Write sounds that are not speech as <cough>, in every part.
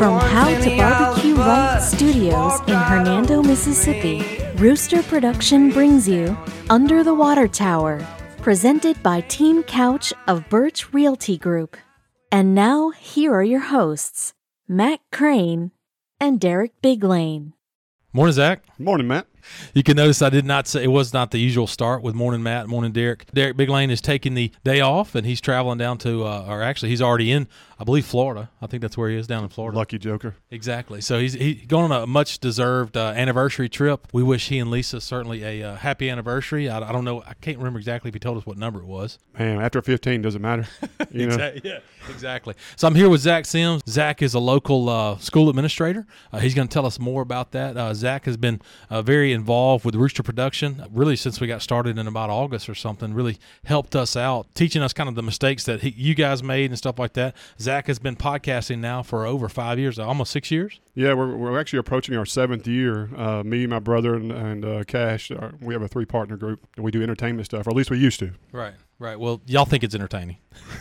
From How to Barbecue but Right Studios in Hernando, Mississippi. Rooster Production brings you Under the Water Tower, presented by Team Couch of Birch Realty Group. And now, here are your hosts, Matt Crane and Derek Biglane. Morning, Zach. Morning, Matt. You can notice I did not say it was not the usual start with morning Matt, morning Derek. Derek Big Lane is taking the day off and he's traveling down to, uh, or actually he's already in, I believe Florida. I think that's where he is down in Florida. Lucky Joker. Exactly. So he's he going on a much deserved uh, anniversary trip. We wish he and Lisa certainly a uh, happy anniversary. I, I don't know. I can't remember exactly if he told us what number it was. Man, after 15, doesn't matter. <laughs> You know? Exactly. Yeah, exactly. So I'm here with Zach Sims. Zach is a local uh, school administrator. Uh, he's going to tell us more about that. Uh, Zach has been uh, very involved with Rooster Production, really since we got started in about August or something. Really helped us out, teaching us kind of the mistakes that he, you guys made and stuff like that. Zach has been podcasting now for over five years, almost six years. Yeah, we're, we're actually approaching our seventh year. Uh, me, my brother, and, and uh, Cash, we have a three partner group, and we do entertainment stuff, or at least we used to. Right. Right. Well, y'all think it's entertaining.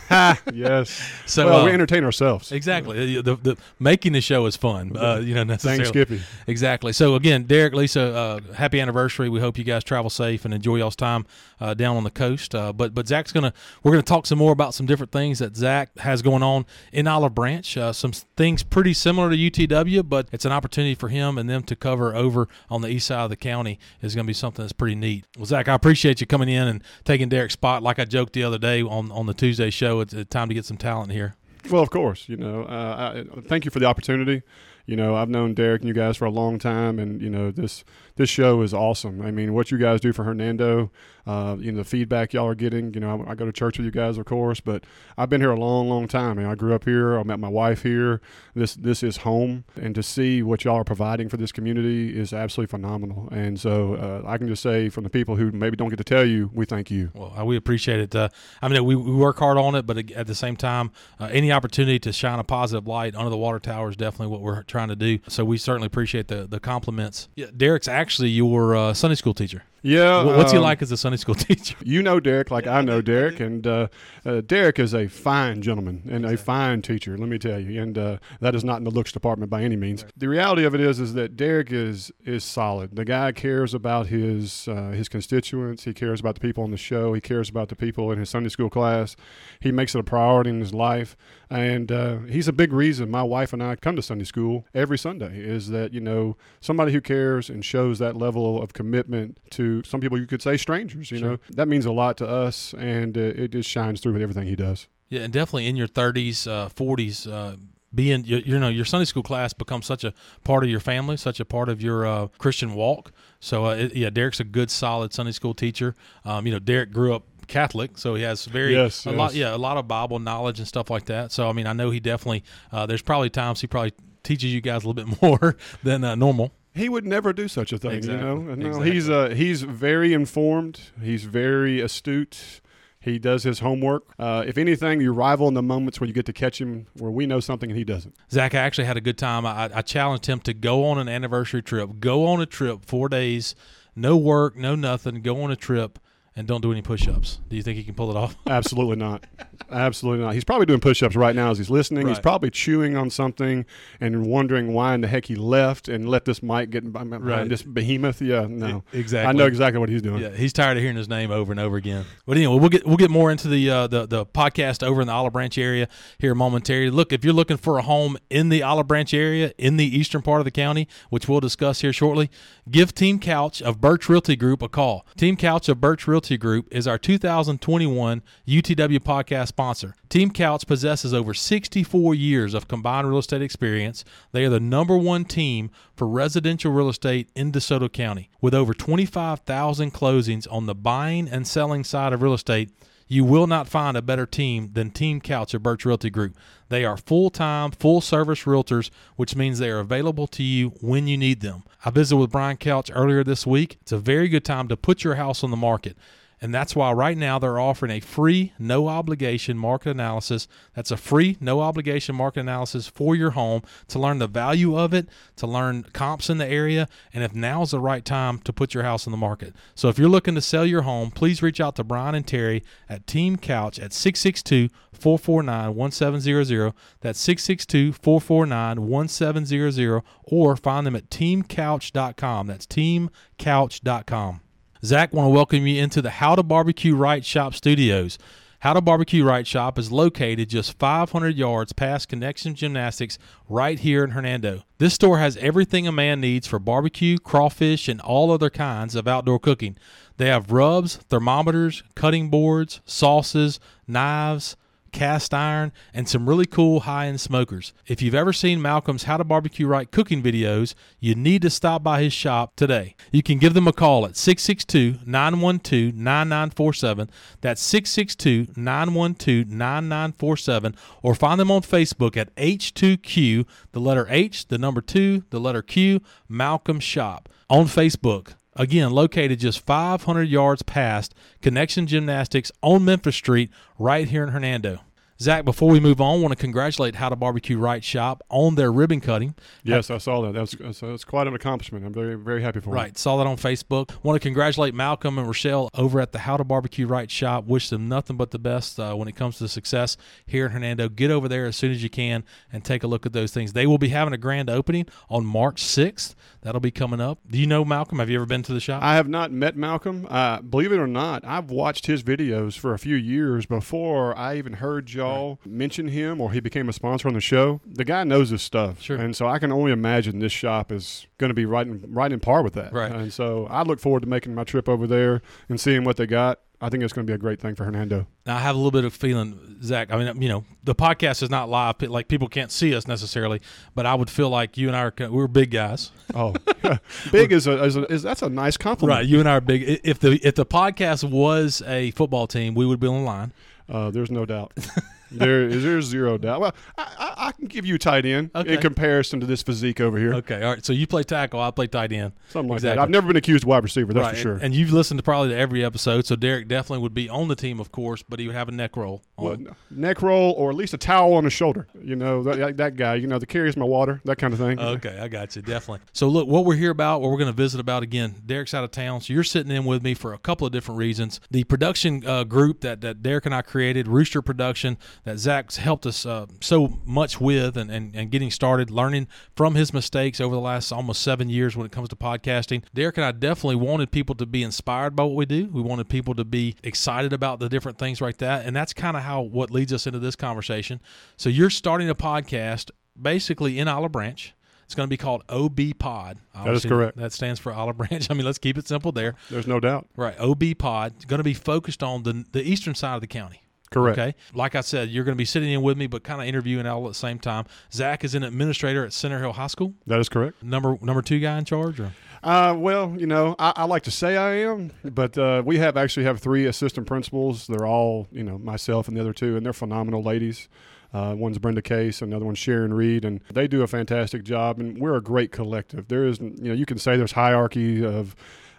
<laughs> yes. <laughs> So well, uh, we entertain ourselves. Exactly. The, the, making the show is fun. Uh, you know, necessarily. Thanks, Skippy. Exactly. So again, Derek, Lisa, uh, happy anniversary. We hope you guys travel safe and enjoy y'all's time uh, down on the coast. Uh, but but Zach's gonna we're gonna talk some more about some different things that Zach has going on in Olive Branch. Uh, some things pretty similar to UTW, but it's an opportunity for him and them to cover over on the east side of the county is going to be something that's pretty neat. Well, Zach, I appreciate you coming in and taking Derek's spot. Like I joked the other day on on the Tuesday show, it's, it's time to get some talent here. Well, of course, you know. Uh, I, thank you for the opportunity. You know, I've known Derek and you guys for a long time, and you know this this show is awesome. I mean, what you guys do for Hernando, uh, you know, the feedback y'all are getting. You know, I, I, go to church with you guys, of course, but I've been here a long, long time. I, mean, I grew up here. I met my wife here. This this is home, and to see what y'all are providing for this community is absolutely phenomenal. And so uh, I can just say, from the people who maybe don't get to tell you, we thank you. Well, we appreciate it. Uh, I mean, we, we work hard on it, but at the same time, uh, any opportunity to shine a positive light under the water tower is definitely what we're trying to do. So we certainly appreciate the the compliments. Yeah, Derek's actually your uh, Sunday school teacher. Yeah. What's um, he like as a Sunday school <laughs> teacher? You know Derek like I know Derek, and uh, uh, Derek is a fine gentleman and a fine teacher. Let me tell you, and uh, that is not in the looks department by any means. The reality of it is, is that Derek is is solid. The guy cares about his uh, his constituents. He cares about the people on the show. He cares about the people in his Sunday school class. He makes it a priority in his life, and uh, he's a big reason my wife and I come to Sunday school every Sunday. Is that you know somebody who cares and shows that level of commitment to some people you could say strangers. You Sure. know that means a lot to us, and uh, it just shines through with everything he does. Yeah, and definitely in your 30s, uh, 40s, uh, being you, you know your Sunday school class becomes such a part of your family, such a part of your uh, Christian walk. So uh, it, yeah, Derek's a good, solid Sunday school teacher. Um, you know, Derek grew up Catholic, so he has very Yes, a lot yeah a lot of Bible knowledge and stuff like that. So I mean, I know he definitely uh, there's probably times he probably teaches you guys a little bit <laughs> more than uh, normal. He would never do such a thing, Exactly, you know. No, exactly. he's uh, he's very informed. He's very astute. He does his homework. Uh, if anything, you rival in the moments where you get to catch him where we know something and he doesn't. Zach, I actually had a good time. I, I challenged him to go on an anniversary trip. Go on a trip, four days, no work, no nothing. Go on a trip and don't do any push-ups. Do you think he can pull it off? <laughs> Absolutely not. Absolutely not. He's probably doing push-ups right now as he's listening. He's probably chewing on something and wondering why in the heck he left and let this mic get behind Right. this behemoth. Yeah, no. Exactly. I know exactly what he's doing. Yeah, he's tired of hearing his name over and over again. But anyway, we'll get we'll get more into the uh, the the podcast over in the Olive Branch area here momentarily. Look, if you're looking for a home in the Olive Branch area in the eastern part of the county, which we'll discuss here shortly, give Team Couch of Birch Realty Group a call. Team Couch of Birch Realty Group is our 2021 UTW podcast sponsor. Team Couch possesses over 64 years of combined real estate experience. They are the number one team for residential real estate in DeSoto County. With over 25,000 closings on the buying and selling side of real estate, you will not find a better team than Team Couch of Birch Realty Group. They are full time, full service realtors, which means they are available to you when you need them. I visited with Brian Couch earlier this week. It's a very good time to put your house on the market. And that's why right now they're offering a free, no obligation market analysis. That's a free, no obligation market analysis for your home to learn the value of it, to learn comps in the area, and if now is the right time to put your house in the market. So if you're looking to sell your home, please reach out to Brian and Terry at Team Couch at 662 449 1700. That's 662 449 1700, or find them at teamcouch.com. That's teamcouch.com. Zach, want to welcome you into the How to Barbecue Right Shop studios. How to Barbecue Right Shop is located just 500 yards past Connection Gymnastics right here in Hernando. This store has everything a man needs for barbecue, crawfish, and all other kinds of outdoor cooking. They have rubs, thermometers, cutting boards, sauces, knives, cast iron, and some really cool high end smokers. If you've ever seen Malcolm's How to Barbecue Right cooking videos, you need to stop by his shop today. You can give them a call at 662 912 9947. That's 662 912 9947, or find them on Facebook at H2Q, the letter H, the number 2, the letter Q, Malcolm Shop on Facebook. Again, located just 500 yards past Connection Gymnastics on Memphis Street, right here in Hernando. Zach, before we move on, want to congratulate How to Barbecue Right Shop on their ribbon cutting. Yes, I saw that. That's that's, that's quite an accomplishment. I'm very very happy for it. Right, saw that on Facebook. Want to congratulate Malcolm and Rochelle over at the How to Barbecue Right Shop. Wish them nothing but the best uh, when it comes to success here in Hernando. Get over there as soon as you can and take a look at those things. They will be having a grand opening on March 6th. That'll be coming up. Do you know Malcolm? Have you ever been to the shop? I have not met Malcolm. Uh, believe it or not, I've watched his videos for a few years before I even heard y'all mention him or he became a sponsor on the show. The guy knows his stuff, Sure. and so I can only imagine this shop is going to be right in, right in par with that. Right. And so I look forward to making my trip over there and seeing what they got. I think it's going to be a great thing for Hernando. Now, I have a little bit of feeling, Zach. I mean, you know, the podcast is not live; like people can't see us necessarily. But I would feel like you and I are we're big guys, Oh, <laughs> <laughs> big is a, is, a, is that's a nice compliment. right? You and I are big. If the if the podcast was a football team, we would be on the line. Uh, there's no doubt. <laughs> there is there's zero doubt. Well, I, I, I can give you tight end Okay. in comparison to this physique over here. Okay, all right. So you play tackle, I play tight end. Something like Exactly. that. I've never been accused of wide receiver, that's right, for sure. and, and you've listened to probably to every episode. So Derek definitely would be on the team, of course, but he would have a neck roll. on. Well, neck roll or at least a towel on his shoulder. You know, that, that guy, you know, that carries my water, that kind of thing. Okay, I got you definitely. So look, what we're here about, what we're going to visit about again. Derek's out of town, so you're sitting in with me for a couple of different reasons. The production uh, group that that Derek and I created, Rooster Production, that Zach's helped us uh, so much with, and, and and getting started, learning from his mistakes over the last almost seven years when it comes to podcasting. Derek and I definitely wanted people to be inspired by what we do. We wanted people to be excited about the different things like that, and that's kind of how what leads us into this conversation. So you're starting a podcast basically in Olive Branch. It's going to be called OB Pod. Obviously, correct. That stands for Olive <laughs> Branch. I mean, let's keep it simple there. There's no doubt. Right. OB Pod. It's going to be focused on the the eastern side of the county. Correct. Okay. Like I said, you're going to be sitting in with me, but kind of interviewing all at the same time. Zach is an administrator at Center Hill High School. That is correct. Number number two guy in charge, or Uh, well, you know, I, I like to say I am, but uh, we have actually have three assistant principals. They're all, you know, myself and the other two, and they're phenomenal ladies. Uh, one's Brenda Case, another one's Sharon Reed, and they do a fantastic job. And we're a great collective. There is, you know, you can say there's hierarchy of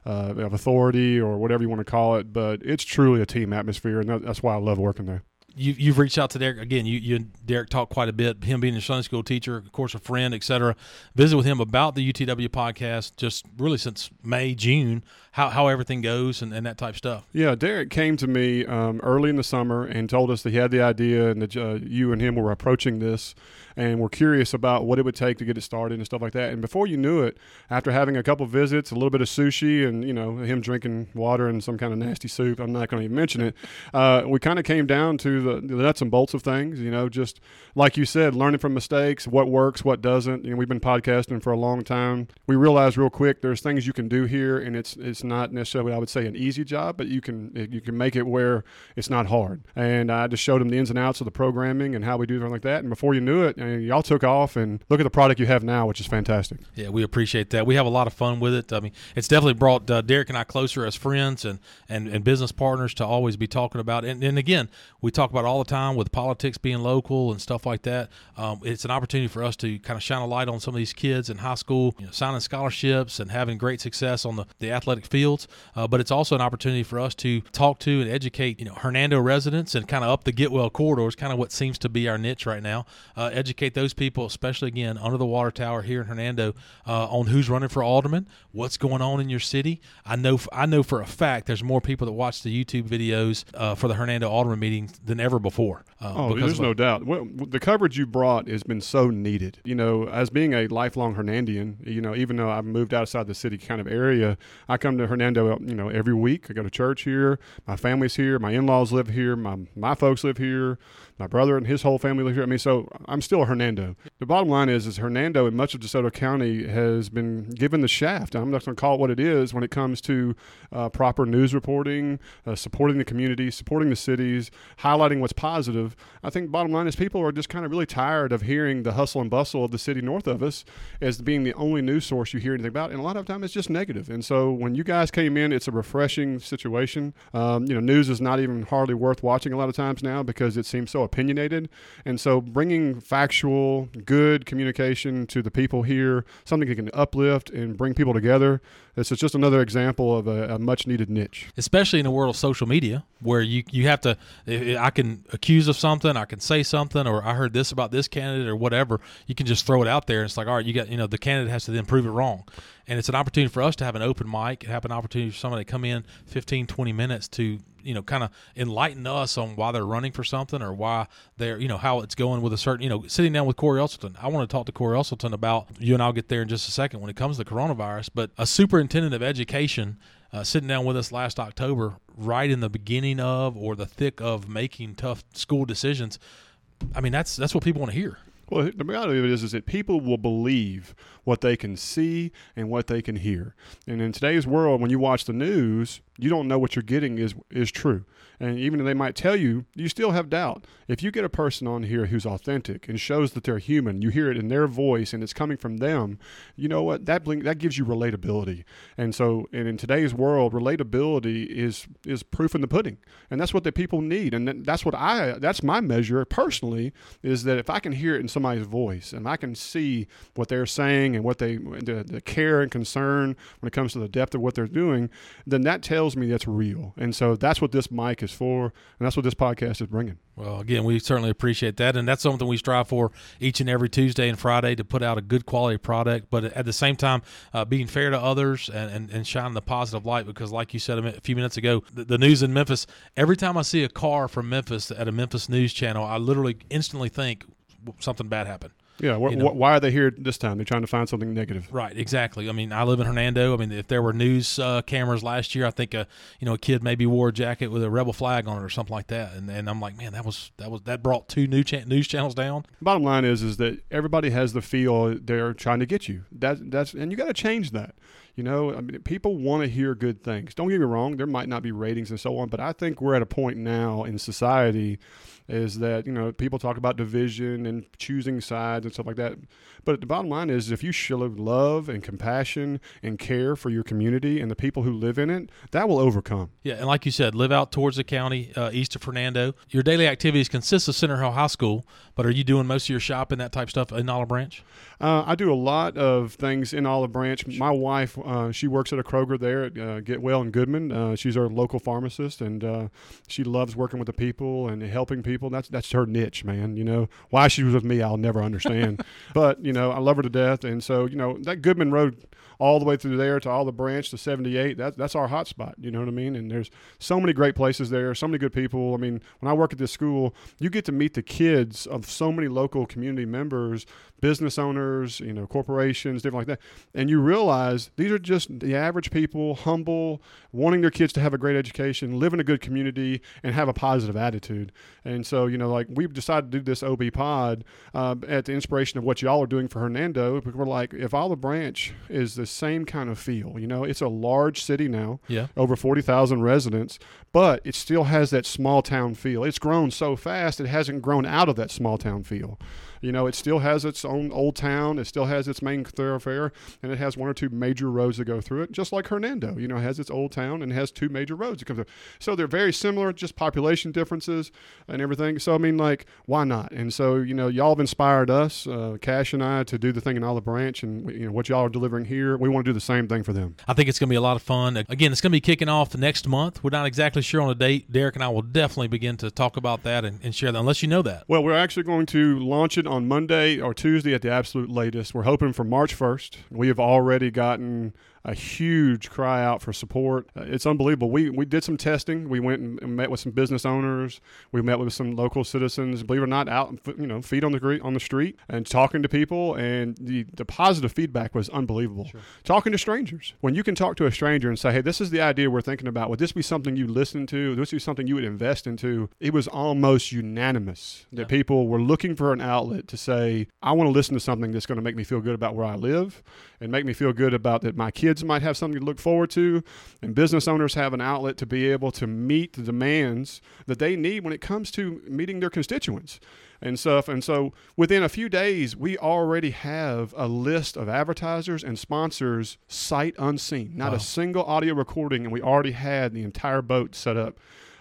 uh, of authority or whatever you want to call it, but it's truly a team atmosphere, and that, that's why I love working there. you, you've reached out to Derek again. You, you and Derek talked quite a bit. Him being a Sunday school teacher, of course, a friend, etc. Visit with him about the UTW podcast, just really since May, June, how, how everything goes and, and that type stuff. Yeah, Derek came to me um, early in the summer and told us that he had the idea and that uh, you and him were approaching this and were curious about what it would take to get it started and stuff like that. And before you knew it, after having a couple visits, a little bit of sushi, and you know him drinking water and some kind of nasty soup, I'm not going to even mention it. Uh, we kind of came down to the, the nuts and bolts of things. You know, just like you said, learning from mistakes, what works, what doesn't. You know, we've been podcasting for a long time. We realized real quick there's things you can do here, and it's it's not necessarily I would say an easy job, but you can you can make it where it's not hard. And I just showed him the ins and outs of the programming and how we do things like that. And before you knew it, and y'all took off and look at the product you have now, which is fantastic. Yeah, we appreciate that. We have a lot of fun with it. I mean, it's definitely brought uh, Derek and I closer as friends and, and, and business partners to always be talking about. And, and again, we talk talk about all the time with politics being local and stuff like that. Um, it's an opportunity for us to kind of shine a light on some of these kids in high school, you know, signing scholarships and having great success on the, the athletic fields. Uh, but it's also an opportunity for us to talk to and educate, you know, Hernando residents and kind of up the Getwell corridors, kind of what seems to be our niche right now. Uh, educate those people, especially again under the water tower here in Hernando, uh, on who's running for alderman, what's going on in your city. I know I know for a fact there's more people that watch the YouTube videos uh, for the Hernando alderman meetings than ever before. Uh, Oh, there's no doubt. Well, the coverage you brought has been so needed. You know, as being a lifelong Hernandian, you know, even though I've moved outside the city kind of area, I come to Hernando, you know, every week. I go to church here. My family's here. My in-laws live here. My my folks live here. My brother and his whole family live here. I mean, so I'm still a Hernando. The bottom line is, is Hernando in much of DeSoto County has been given the shaft. I'm not going to call it what it is when it comes to uh, proper news reporting, uh, supporting the community, supporting the cities, highlighting what's positive. I think bottom line is people are just kind of really tired of hearing the hustle and bustle of the city north of us as being the only news source you hear anything about. And a lot of time it's just negative. And so when you guys came in, it's a refreshing situation. Um, you know, news is not even hardly worth watching a lot of times now because it seems so opinionated. And so bringing factual, good communication to the people here, something that can uplift and bring people together, this is just another example of a, a much needed niche. especially in the world of social media where you you have to i can accuse of something I can say something or I heard this about this candidate or whatever you can just throw it out there and it's like all right you got you know the candidate has to then prove it wrong and it's an opportunity for us to have an open mic and have an opportunity for somebody to come in 15 20 minutes to you know kind of enlighten us on why they're running for something or why they're you know how it's going with a certain you know sitting down with Cory Uselton I want to talk to Cory Uselton about you and I'll get there in just a second when it comes to coronavirus but a superintendent of education uh, sitting down with us last October, right in the beginning of or the thick of making tough school decisions. I mean, that's that's what people want to hear. Well, the reality of it is, is that people will believe what they can see and what they can hear. And in today's world, when you watch the news, you don't know what you're getting is is true. And even if they might tell you, you still have doubt. If you get a person on here who's authentic and shows that they're human, you hear it in their voice and it's coming from them. You know what? That blink, that gives you relatability. And so, and in today's world, relatability is is proof in the pudding, and that's what the people need. And that's what I that's my measure personally is that if I can hear it in somebody's voice and I can see what they're saying and what they the, the care and concern when it comes to the depth of what they're doing, then that tells me that's real. And so that's what this mic is for, and that's what this podcast is bringing. Well, again, we certainly appreciate that, and that's something we strive for each and every Tuesday and Friday to put out a good quality product, but at the same time, uh, being fair to others and, and, and shining the positive light. Because, like you said a, a few minutes ago, the, the news in Memphis. Every time I see a car from Memphis at a Memphis news channel, I literally instantly think something bad happened. Yeah. Wh- You know. wh- why are they here this time? They're trying to find something negative. Right, exactly. I mean, I live in Hernando. I mean, if there were news uh, cameras last year, I think a you know a kid maybe wore a jacket with a rebel flag on it or something like that, and and I'm like, man, that was that was that brought two new cha- news channels down. Bottom line is is that everybody has the feel they're trying to get you. That that's and you got to change that. You know, I mean, people want to hear good things. Don't get me wrong; there might not be ratings and so on, but I think we're at a point now in society is that you know people talk about division and choosing sides and stuff like that. But the bottom line is, if you show love and compassion and care for your community and the people who live in it, that will overcome. Yeah, and like you said, live out towards the county, uh, east of Hernando. Your daily activities consist of Center Hill High School, but are you doing most of your shopping, that type of stuff in Olive Branch? Uh, I do a lot of things in Olive Branch. My wife, uh, she works at a Kroger there at uh, Getwell and Goodman. Uh, she's our local pharmacist, and uh, she loves working with the people and helping people. That's that's her niche, man. You know why she was with me, I'll never understand. <laughs> but you know, I love her to death, and so you know that Goodman Road all the way through there to Olive Branch to 78. That, that's our hot spot. You know what I mean? And there's so many great places there, so many good people. I mean, when I work at this school, you get to meet the kids of so many local community members, business owners, you know, corporations, different like that. And you realize these are just the average people, humble, wanting their kids to have a great education, live in a good community, and have a positive attitude. And so, you know, like we've decided to do this OB pod uh, at the inspiration of what y'all are doing for Hernando. We're like, if Olive Branch is the same kind of feel, you know, it's a large city now, Yeah. over 40,000 residents, but it still has that small town feel. It's grown so fast, it hasn't grown out of that small town feel. You know, it still has its own old town. It still has its main thoroughfare, and it has one or two major roads that go through it, just like Hernando. You know, has its old town and has two major roads that come through. So they're very similar, just population differences and everything. So I mean, like, why not? And so you know, y'all have inspired us, uh, Cash and I, to do the thing in Olive Branch, and you know what y'all are delivering here. We want to do the same thing for them. I think it's going to be a lot of fun. Again, it's going to be kicking off next month. We're not exactly sure on a date. Derek and I will definitely begin to talk about that and, and share that, unless you know that. Well, we're actually going to launch it on Monday or Tuesday at the absolute latest. We're hoping for March 1st. We have already gotten a huge cry out for support. Uh, it's unbelievable. We we did some testing. We went and met with some business owners. We met with some local citizens. Believe it or not, out you know feet on the on the street and talking to people. And the the positive feedback was unbelievable. Sure. Talking to strangers. When you can talk to a stranger and say, "Hey, this is the idea we're thinking about. Would this be something you listen to? Would this be something you would invest into?" It was almost unanimous that yeah. people were looking for an outlet to say, "I want to listen to something that's going to make me feel good about where I live and make me feel good about that my kids." Kids might have something to look forward to, and business owners have an outlet to be able to meet the demands that they need when it comes to meeting their constituents and stuff. And so within a few days, we already have a list of advertisers and sponsors sight unseen, not wow. a single audio recording, and we already had the entire boat set up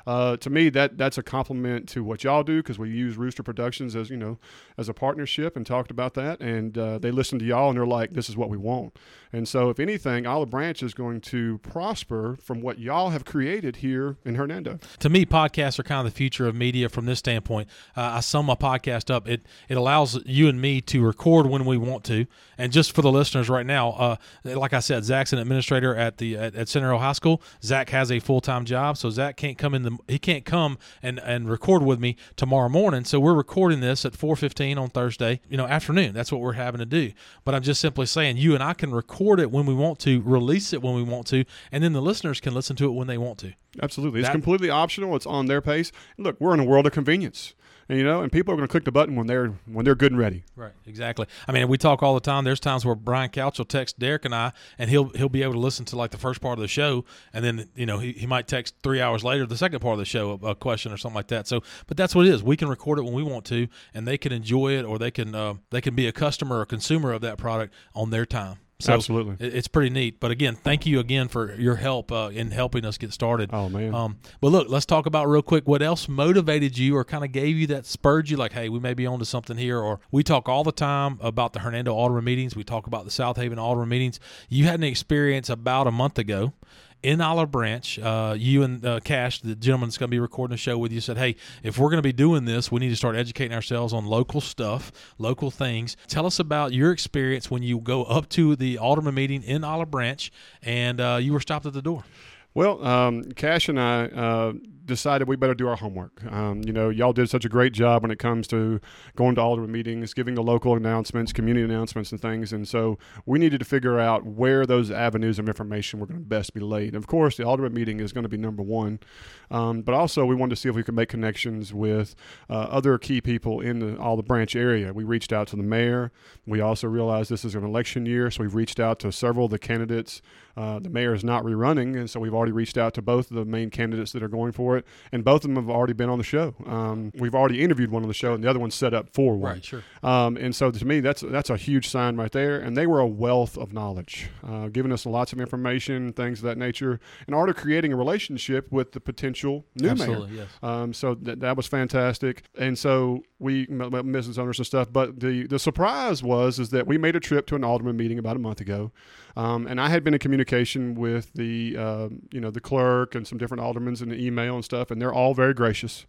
uh, to me, that that's a compliment to what y'all do because we use Rooster Productions as you know as a partnership and talked about that, and uh, they listen to y'all and they're like, this is what we want. And so, if anything, Olive Branch is going to prosper from what y'all have created here in Hernando. To me, podcasts are kind of the future of media from this standpoint. Uh, I sum my podcast up. It it allows you and me to record when we want to, and just for the listeners right now, uh, like I said, Zach's an administrator at the at, at Center High School. Zach has a full time job, so Zach can't come in the he can't come and, and record with me tomorrow morning. So we're recording this at 4:15 on Thursday, you know, afternoon. That's what we're having to do. But I'm just simply saying you and I can record it when we want to, release it when we want to, and then the listeners can listen to it when they want to. Absolutely. It's that, completely optional. It's on their pace. Look, we're in a world of convenience and, you know, and people are going to click the button when they're when they're good and ready. Right, exactly. I mean, we talk all the time. There's times where Brian Couch will text Derek and I, and he'll he'll be able to listen to like the first part of the show, and then you know he, he might text three hours later the second part of the show a, a question or something like that. So, but that's what it is. We can record it when we want to, and they can enjoy it, or they can uh, they can be a customer or consumer of that product on their time. So Absolutely, it's pretty neat. But again, thank you again for your help uh, in helping us get started. Oh man. Um, but look, let's talk about real quick what else motivated you or kind of gave you that spurred you, like, hey, we may be onto something here. Or we talk all the time about the Hernando Alderman meetings. We talk about the Southaven Alderman meetings. You had an experience about a month ago in Olive Branch. Uh, you and uh, Cash, the gentleman that's going to be recording the show with you, said, "Hey, if we're going to be doing this, we need to start educating ourselves on local stuff, local things." Tell us about your experience when you go up to the Alderman meeting in Olive Branch, and uh, you were stopped at the door. Well, um, Cash and I uh, decided we better do our homework. Um, you know, y'all did such a great job when it comes to going to alderman meetings, giving the local announcements, community announcements, and things. And so we needed to figure out where those avenues of information were going to best be laid. Of course, the alderman meeting is going to be number one, um, but also we wanted to see if we could make connections with uh, other key people in the, Olive Branch area. We reached out to the mayor. We also realized this is an election year, so we've reached out to several of the candidates. Uh, the mayor is not rerunning, and so we've already reached out to both of the main candidates that are going for it, and both of them have already been on the show. Um, we've already interviewed one on the show, and the other one's set up for one. Right, sure. Um, and so to me, that's that's a huge sign right there. And they were a wealth of knowledge, uh, giving us lots of information, things of that nature, in order creating a relationship with the potential new Absolutely, mayor. Yes. Um, so that that was fantastic. And so we business owners and stuff. But the the surprise was is that we made a trip to an alderman meeting about a month ago, um, and I had been in communication with the uh, you know the clerk and some different aldermans in the email and stuff, and they're all very gracious.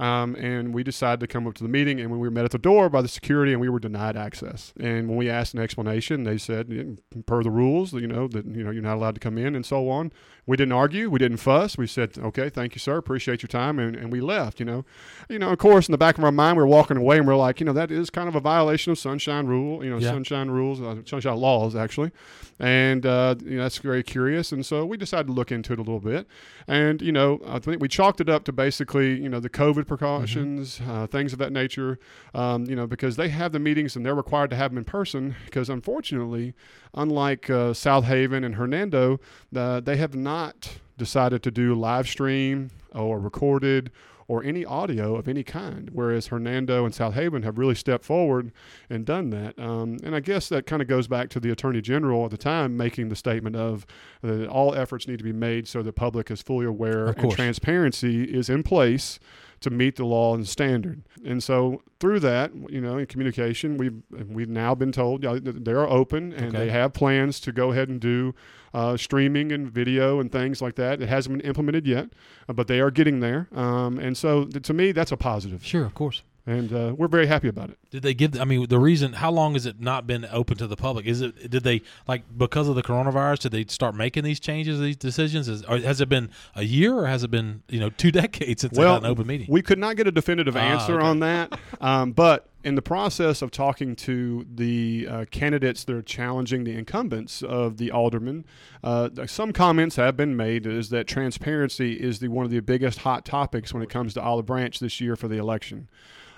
Um, and we decided to come up to the meeting. And when we were met at the door by the security, and we were denied access. And when we asked an explanation, they said, per the rules, you know that you know you're not allowed to come in, and so on. We didn't argue, we didn't fuss. We said, okay, thank you, sir, appreciate your time, and, and we left. You know, you know, of course, in the back of our mind, we are walking away, and we we're like, you know, that is kind of a violation of sunshine rule, you know, yeah. sunshine rules, uh, sunshine laws actually, and uh, you know, that's very curious. And so we decided to look into it a little bit, and you know, I think we chalked it up to basically, you know, the COVID COVID precautions, mm-hmm. uh, things of that nature. Um, you know, because they have the meetings and they're required to have them in person. Because unfortunately, unlike uh, Southaven and Hernando, uh, they have not decided to do live stream or recorded or any audio of any kind. Whereas Hernando and Southaven have really stepped forward and done that. Um, and I guess that kind of goes back to the Attorney General at the time making the statement of that all efforts need to be made so the public is fully aware and transparency is in place to meet the law and standard. And so through that, you know, in communication, we've we've now been told you know, they are open and Okay. they have plans to go ahead and do uh, streaming and video and things like that. It hasn't been implemented yet, uh, but they are getting there. Um, and so th- to me, that's a positive, Sure, of course. And uh, we're very happy about it. Did they give? I mean, the reason? How long has it not been open to the public? Is it? Did they like because of the coronavirus? Did they start making these changes, these decisions? Is, or has it been a year, or has it been you know two <laughs> decades since well, an open meeting? We could not get a definitive Ah, answer okay. on <laughs> that, um, but in the process of talking to the uh, candidates that are challenging the incumbents of the aldermen, uh, some comments have been made is that transparency is the one of the biggest hot topics when it comes to Olive Branch this year for the election.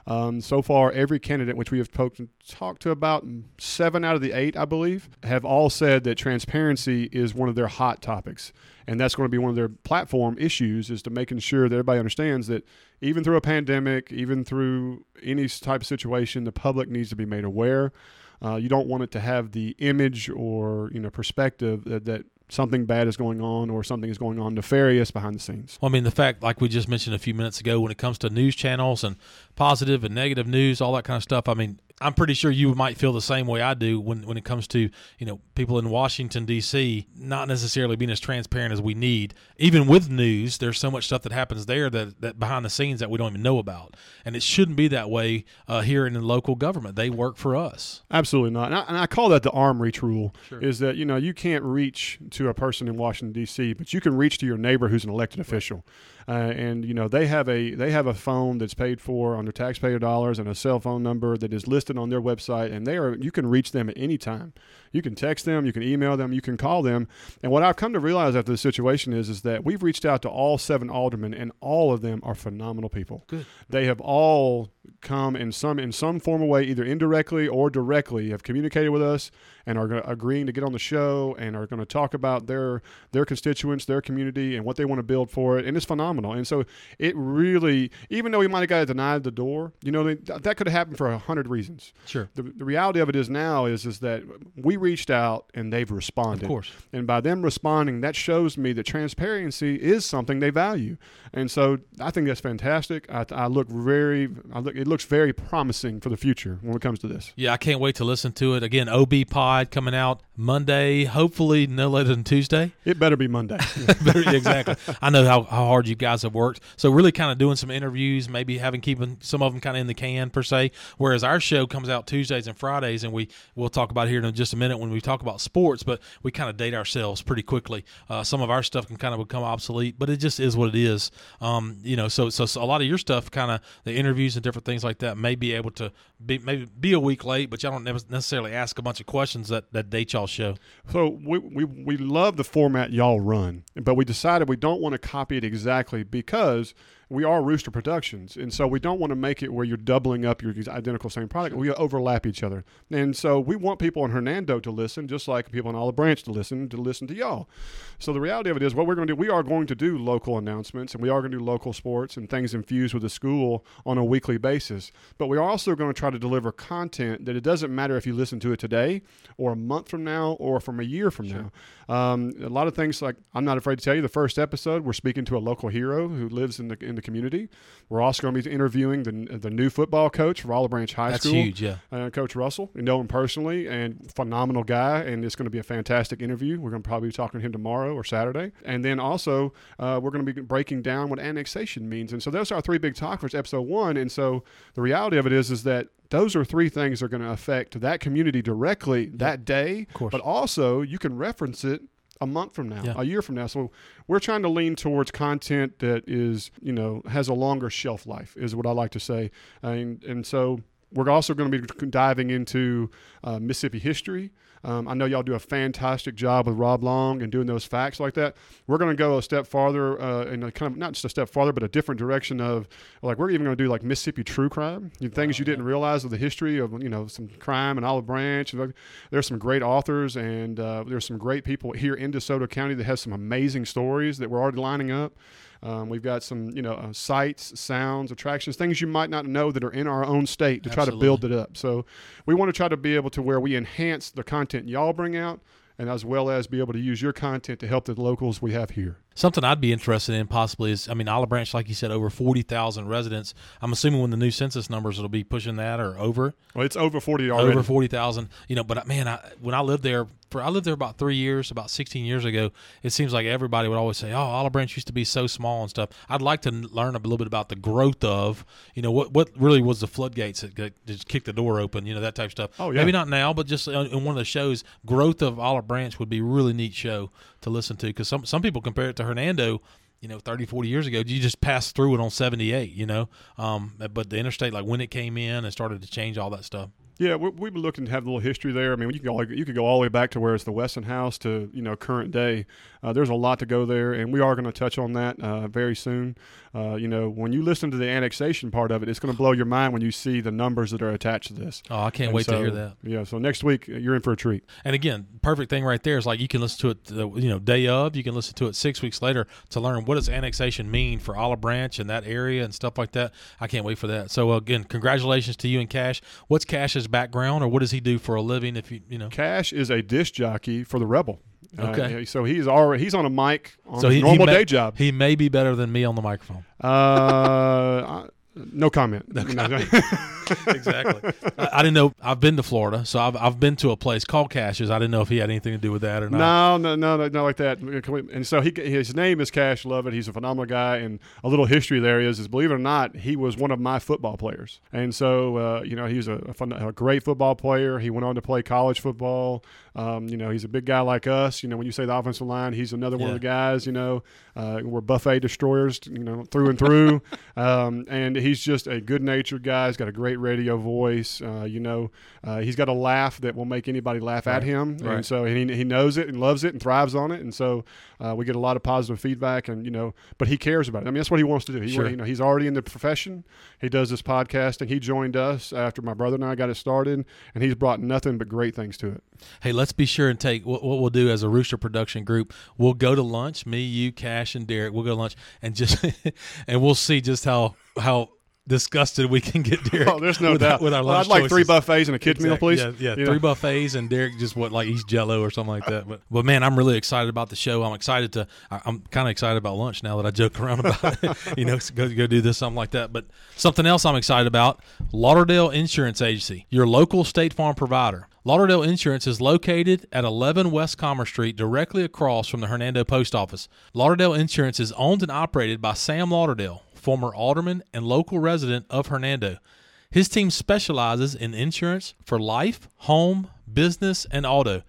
Um, so far, every candidate, which we have talked to about seven out of the eight, I believe, have all said that transparency is one of their hot topics. And that's going to be one of their platform issues is to making sure that everybody understands that even through a pandemic, even through any type of situation, the public needs to be made aware. Uh, you don't want it to have the image or you know perspective that, that something bad is going on or something is going on nefarious behind the scenes. Well, I mean, the fact, like we just mentioned a few minutes ago, when it comes to news channels and positive and negative news, all that kind of stuff. I mean, I'm pretty sure you might feel the same way I do when, when it comes to you know people in Washington D.C. not necessarily being as transparent as we need. Even with news, there's so much stuff that happens there that, that behind the scenes that we don't even know about, and it shouldn't be that way uh, here in the local government. They work for us. Absolutely not. And I, and I call that the arm reach rule. Is that you know you can't reach to a person in Washington D.C., but you can reach to your neighbor who's an elected official, uh, and you know they have a they have a phone that's paid for under taxpayer dollars and a cell phone number that is listed on their website, and they are you can reach them at any time. You can text them, you can email them, you can call them. And what I've come to realize after the situation is is that we've reached out to all seven aldermen, and all of them are phenomenal people. Good. They have all come in some in some form of way, either indirectly or directly, have communicated with us and are agreeing to get on the show and are going to talk about their their constituents, their community, and what they want to build for it. And it's phenomenal. And so it really, even though we might have got denied the door, you know, that could have happened for a hundred reasons. Sure. The, the reality of it is now is is that we reached out and they've responded. Of course. And by them responding, that shows me that transparency is something they value. And so I think that's fantastic. I, I look very, I look, it looks very promising for the future when it comes to this. Yeah, I can't wait to listen to it again. OB Pod coming out Monday, hopefully no later than Tuesday. It better be Monday. <laughs> Exactly. I know how, how hard you guys have worked. So really kind of doing some interviews, maybe having keeping some of them kind of in the can per se. Whereas our show comes out Tuesdays and Fridays, and we we'll talk about it here in just a minute when we talk about sports. But we kind of date ourselves pretty quickly. Uh, some of our stuff can kind of become obsolete, but it just is what it is. Um, you know, so, so so a lot of your stuff, kind of the interviews and different things like that, may be able to be maybe be a week late, but y'all don't necessarily ask a bunch of questions that that date y'all show. So we, we, we love the format y'all run, but we decided we don't want to copy it exactly because we are Rooster Productions, and so we don't want to make it where you're doubling up your identical same product. We overlap each other, and so we want people in Hernando to listen, just like people in Olive Branch to listen to listen to y'all. So the reality of it is, what we're going to do, we are going to do local announcements, and we are going to do local sports and things infused with the school on a weekly basis. But we are also going to try to deliver content that it doesn't matter if you listen to it today, or a month from now, or from a year from now. Um, a lot of things like I'm not afraid to tell you. The first episode, we're speaking to a local hero who lives in the in the community. We're also going to be interviewing the the new football coach for Olive Branch High That's School. huge, yeah. Uh, coach Russell, you know him personally, and phenomenal guy, and it's going to be a fantastic interview. We're going to probably be talking to him tomorrow or Saturday, and then also uh, we're going to be breaking down what annexation means. And so those are our three big topics, episode one. And so the reality of it is, is that those are three things that are going to affect that community directly that day, course. but also you can reference it a month from now, Yeah. a year from now. So we're trying to lean towards content that is, you know, has a longer shelf life, is what I like to say. And, and so we're also going to be diving into uh, Mississippi history. Um, I know y'all do a fantastic job with Rob Long and doing those facts like that. We're going to go a step farther uh, in a kind of not just a step farther, but a different direction of like we're even going to do like Mississippi true crime, you things you didn't realize of the history of you know some crime and Olive Branch. There's some great authors and uh, there's some great people here in DeSoto County that have some amazing stories that we're already lining up. Um, we've got some, you know, uh, sights, sounds, attractions, things you might not know that are in our own state to Absolutely. try to build it up. So we want to try to be able to where we enhance the content y'all bring out, and as well as be able to use your content to help the locals we have here. Something I'd be interested in possibly is, I mean, Olive Branch, like you said, over 40,000 residents. I'm assuming when the new census numbers, it'll be pushing that or over. Well, it's over 40 already. Over 40,000. You know, but man, I, when I lived there, for I lived there about three years, about 16 years ago, it seems like everybody would always say, oh, Olive Branch used to be so small and stuff. I'd like to learn a little bit about the growth of, you know, what, what really was the floodgates that just kicked the door open, you know, that type of stuff. Oh, yeah. Maybe not now, but just in one of the shows, growth of Olive Branch would be a really neat show to listen to because some, some people compare it to Hernando you know 30 40 years ago you just passed through it on 78 you know um, but the interstate like when it came in and started to change all that stuff yeah, we, we've been looking to have a little history there. I mean, you can go you could go all the way back to where it's the Wesson House to you know current day. Uh, there's a lot to go there, and we are going to touch on that uh, very soon. Uh, you know, when you listen to the annexation part of it, it's going to blow your mind when you see the numbers that are attached to this. Oh, I can't And wait to hear that. Yeah, so next week you're in for a treat. And again, perfect thing right there is like you can listen to it, the, you know, day of. You can listen to it six weeks later to learn what does annexation mean for Olive Branch and that area and stuff like that. I can't wait for that. So again, congratulations to you and Cash. What's Cash's background, or what does he do for a living? If you, you know, Cash is a disc jockey for the Rebel. Uh, Okay. so he's already he's on a mic on so his he, normal he may, day job. He may be better than me on the microphone. Uh, <laughs> I- no comment. <laughs> exactly. I, I didn't know. I've been to Florida, so I've, I've been to a place called Cash's. I didn't know if he had anything to do with that or not. No, no, no, no, not like that. And so he, his name is Cash Lovett. He's a phenomenal guy. And a little history there is, is believe it or not, he was one of my football players. And so, uh, you know, he's a, a, fun, a great football player. He went on to play college football. Um, you know, he's a big guy like us. You know, when you say the offensive line, he's another one of the guys. You know, uh, we're buffet destroyers. You know, through and through. <laughs> um, and he's just a good-natured guy. He's got a great radio voice. Uh, you know, uh, he's got a laugh that will make anybody laugh at him. Right. And so he, he knows it and loves it and thrives on it. And so uh, we get a lot of positive feedback. And you know, but he cares about it. I mean, that's what he wants to do. He, Sure. you know, he's already in the profession. He does this podcasting. He joined us after my brother and I got it started, and he's brought nothing but great things to it. Hey, let's be sure and take what, what we'll do as a Rooster production group. We'll go to lunch. Me, you, Cash, and Derek. We'll go to lunch and just <laughs> and we'll see just how how disgusted we can get Derek. Oh, there's no with doubt. with our Well, lunch I'd like three buffets and a kids meal, please. Yeah, yeah, three know? buffets, and Derek just what like eats Jello or something like that. But but man, I'm really excited about the show. I'm excited to. I- I'm kind of excited about lunch now that I joke around about it. <laughs> you know, go go do this something like that. But something else I'm excited about: Lauderdale Insurance Agency, your local State Farm provider. Lauderdale Insurance is located at 11 West Commerce Street, directly across from the Hernando Post Office. Lauderdale Insurance is owned and operated by Sam Lauderdale, former alderman and local resident of Hernando. His team specializes in insurance for life, home, business, and auto.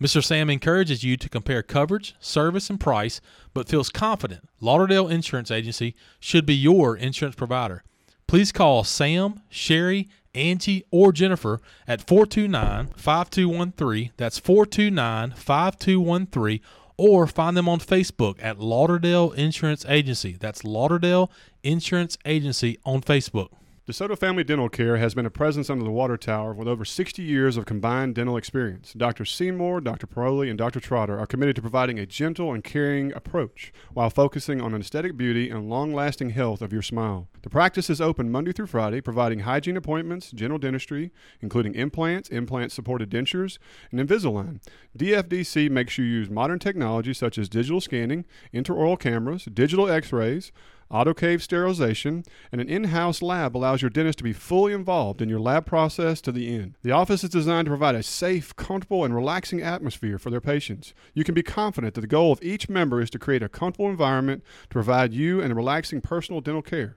Mr. Sam encourages you to compare coverage, service, and price, but feels confident Lauderdale Insurance Agency should be your insurance provider. Please call Sam, Sherry, Angie, or Jennifer at 429 5213. That's 429 5213. Or find them on Facebook at Lauderdale Insurance Agency. That's Lauderdale Insurance Agency on Facebook. DeSoto Family Dental Care has been a presence under the water tower with over 60 years of combined dental experience. Dr. Seymour, Dr. Paroli, and Dr. Trotter are committed to providing a gentle and caring approach while focusing on aesthetic beauty and long lasting health of your smile. The practice is open Monday through Friday, providing hygiene appointments, general dentistry, including implants, implant supported dentures, and Invisalign. DFDC makes you use modern technology such as digital scanning, intraoral cameras, digital x rays, autoclave sterilization, and an in-house lab allows your dentist to be fully involved in your lab process to the end. The office is designed to provide a safe, comfortable, and relaxing atmosphere for their patients. You can be confident that the goal of each member is to create a comfortable environment to provide you and relaxing personal dental care.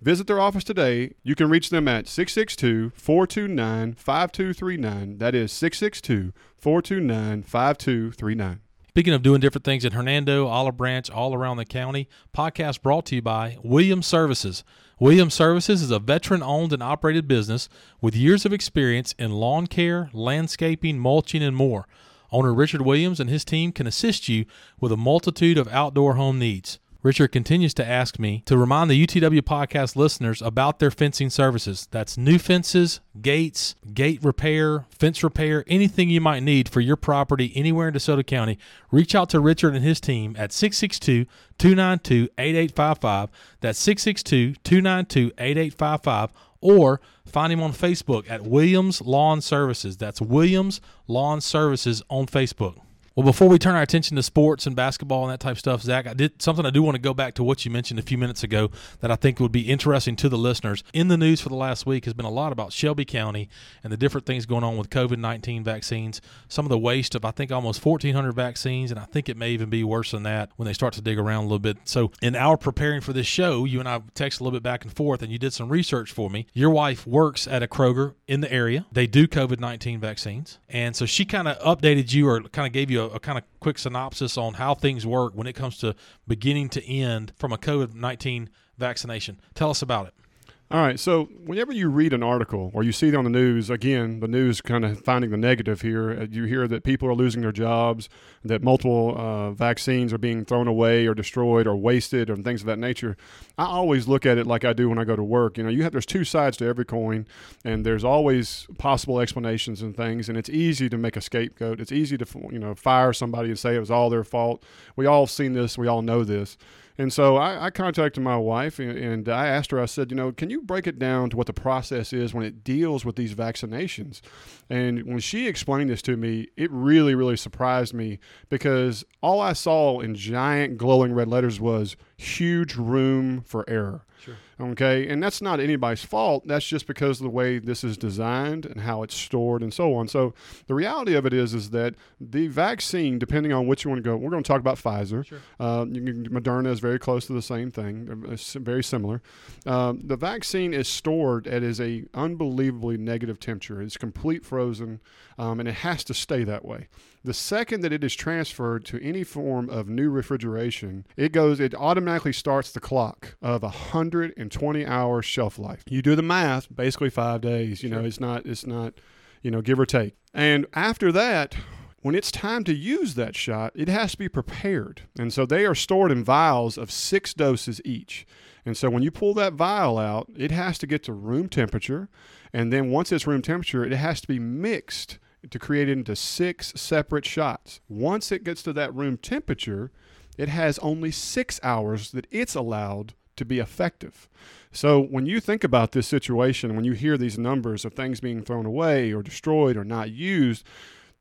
Visit their office today. You can reach them at 662 429 5239. That is 662 429 5239. Speaking of doing different things in Hernando, Olive Branch, all around the county, podcast brought to you by Williams Services. Williams Services is a veteran owned and operated business with years of experience in lawn care, landscaping, mulching, and more. Owner Richard Williams and his team can assist you with a multitude of outdoor home needs. Richard continues to ask me to remind the UTW podcast listeners about their fencing services. That's new fences, gates, gate repair, fence repair, anything you might need for your property anywhere in DeSoto County. Reach out to Richard and his team at 662 292 8855. That's 662 292 8855 or find him on Facebook at Williams Lawn Services. That's Williams Lawn Services on Facebook. Well, before we turn our attention to sports and basketball and that type of stuff, Zach, I did something I do want to go back to what you mentioned a few minutes ago that I think would be interesting to the listeners. In the news for the last week has been a lot about Shelby County and the different things going on with COVID 19 vaccines, some of the waste of, I think, almost 1,400 vaccines, and I think it may even be worse than that when they start to dig around a little bit. So, in our preparing for this show, you and I texted a little bit back and forth, and you did some research for me. Your wife works at a Kroger in the area, they do COVID 19 vaccines. And so she kind of updated you or kind of gave you a, a kind of quick synopsis on how things work when it comes to beginning to end from a COVID 19 vaccination. Tell us about it. All right. So whenever you read an article or you see it on the news, again, the news kind of finding the negative here. uh, You hear that people are losing their jobs, that multiple uh, vaccines are being thrown away or destroyed or wasted, and things of that nature. I always look at it like I do when I go to work. You know, you have there's two sides to every coin, and there's always possible explanations and things, and it's easy to make a scapegoat. It's easy to you know fire somebody and say it was all their fault. We all seen this. We all know this. And so I, I contacted my wife and, and I asked her, I said, you know, can you break it down to what the process is when it deals with these vaccinations? And when she explained this to me, it really, really surprised me because all I saw in giant glowing red letters was huge room for error. Sure. Okay. And that's not anybody's fault. That's just because of the way this is designed and how it's stored and so on. So the reality of it is, is that the vaccine, depending on which you want to go, we're going to talk about Pfizer. Sure. Uh, you can, Moderna is very close to the same thing, uh, very similar. Um, the vaccine is stored at is a unbelievably negative temperature. It's complete frozen, um, and it has to stay that way. The second that it is transferred to any form of new refrigeration, it goes. It automatically starts the clock of 120 hour shelf life. You do the math, basically five days. You know, it's not. It's not. You know, give or take. And after that, when it's time to use that shot, it has to be prepared. And so they are stored in vials of six doses each. And so when you pull that vial out, it has to get to room temperature. And then once it's room temperature, it has to be mixed to create it into six separate shots. Once it gets to that room temperature, it has only six hours that it's allowed to be effective. So when you think about this situation, when you hear these numbers of things being thrown away or destroyed or not used,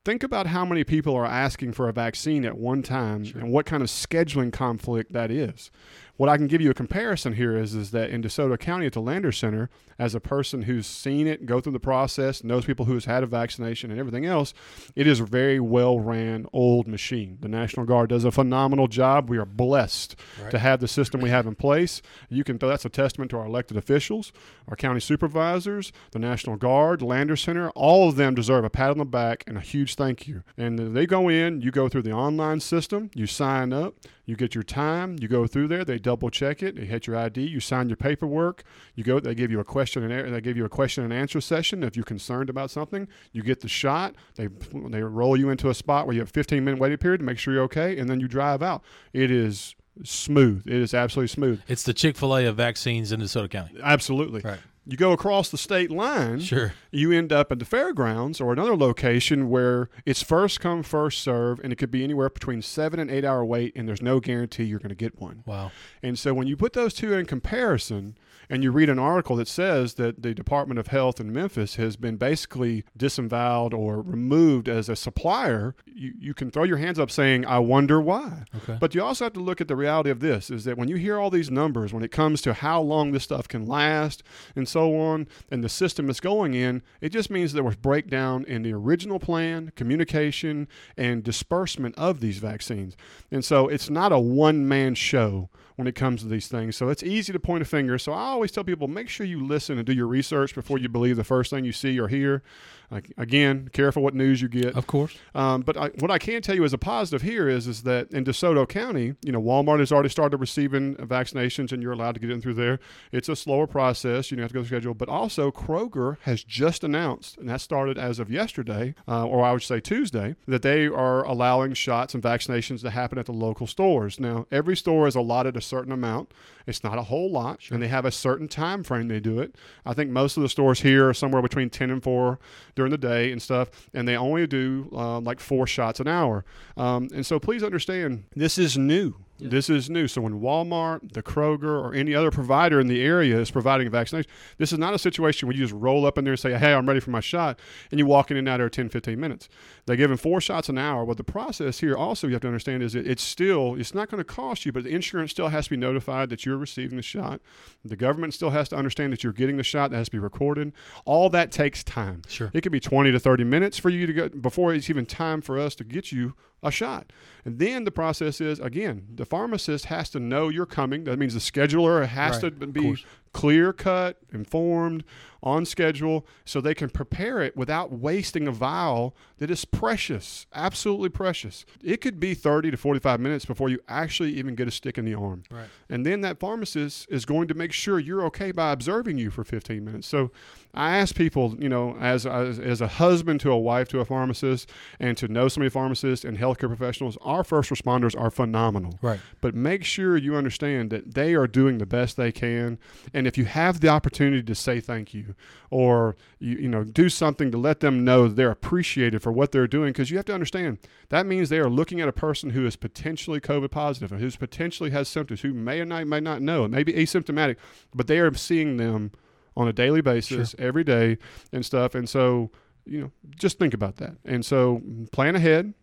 think about how many people are asking for a vaccine at one time and what kind of scheduling conflict that is. What I can give you a comparison here is, is that in DeSoto County at the Landers Center, as a person who's seen it, go through the process, knows people who's had a vaccination and everything else, it is a very well ran old machine. The National Guard does a phenomenal job. We are blessed to have the system we have in place. You can that's a testament to our elected officials, our county supervisors, the National Guard, Landers Center. All of them deserve a pat on the back and a huge thank you. And they go in, you go through the online system, you sign up, you get your time, you go through there, they double check it, they hit your ID, you sign your paperwork, you go, they give you a question and they give you a question and answer session. If you're concerned about something, you get the shot. They they roll you into a spot where you have 15 minute waiting period to make sure you're okay, and then you drive out. It is smooth. It is absolutely smooth. It's the Chick fil A of vaccines in DeSoto County. Absolutely. Right. You go across the state line, Sure. you end up at the fairgrounds or another location where it's first come, first serve, and it could be anywhere between seven and eight hour wait, and there's no guarantee you're going to get one. Wow. And so when you put those two in comparison, and you read an article that says that the Department of Health in Memphis has been basically disavowed or removed as a supplier, you, you can throw your hands up saying, I wonder why. Okay. But you also have to look at the reality of this is that when you hear all these numbers, when it comes to how long this stuff can last and so on, and the system it's going in, it just means there was breakdown in the original plan, communication, and disbursement of these vaccines. And so it's not a one man show when it comes to these things. So it's easy to point a finger. So I always tell people make sure you listen and do your research before you believe the first thing you see or hear. Like, again, careful what news you get. Of course. Um, but I, what I can tell you as a positive here is is that in DeSoto County, you know, Walmart has already started receiving vaccinations, and you're allowed to get in through there. It's a slower process; you know, have to go to schedule. But also, Kroger has just announced, and that started as of yesterday, uh, or I would say Tuesday, that they are allowing shots and vaccinations to happen at the local stores. Now, every store is allotted a certain amount. It's not a whole lot, and they have a certain time frame they do it. I think most of the stores here are somewhere between 10 and 4 during the day and stuff, and they only do uh, like four shots an hour. Um, and so please understand, this is new. This is new. So when Walmart, the Kroger, or any other provider in the area is providing a vaccination, this is not a situation where you just roll up in there and say, hey, I'm ready for my shot, and you walk in and out there 10, 15 minutes. They're giving four shots an hour. But the process here also you have to understand is it, it's still, it's not going to cost you, but the insurance still has to be notified that you're receiving the shot. The government still has to understand that you're getting the shot. That has to be recorded. All that takes time. Sure. It could be 20 to 30 minutes for you to go before it's even time for us to get you a shot. And then the process is again, the pharmacist has to know you're coming. That means the scheduler has Right, to be. Clear cut, informed, on schedule, so they can prepare it without wasting a vial that is precious, absolutely precious. It could be 30 to 45 minutes before you actually even get a stick in the arm. Right. And then that pharmacist is going to make sure you're okay by observing you for 15 minutes. So I ask people, you know, as, as, as a husband to a wife to a pharmacist and to know so many pharmacists and healthcare professionals, our first responders are phenomenal. Right. But make sure you understand that they are doing the best they can. And if you have the opportunity to say thank you or, you, you know, do something to let them know they're appreciated for what they're doing, because you have to understand that means they are looking at a person who is potentially COVID positive and who's potentially has symptoms, who may or not, may not know, it may be asymptomatic, but they are seeing them on a daily basis, every day and stuff. And so, you know, just think about that. And so mm, plan ahead,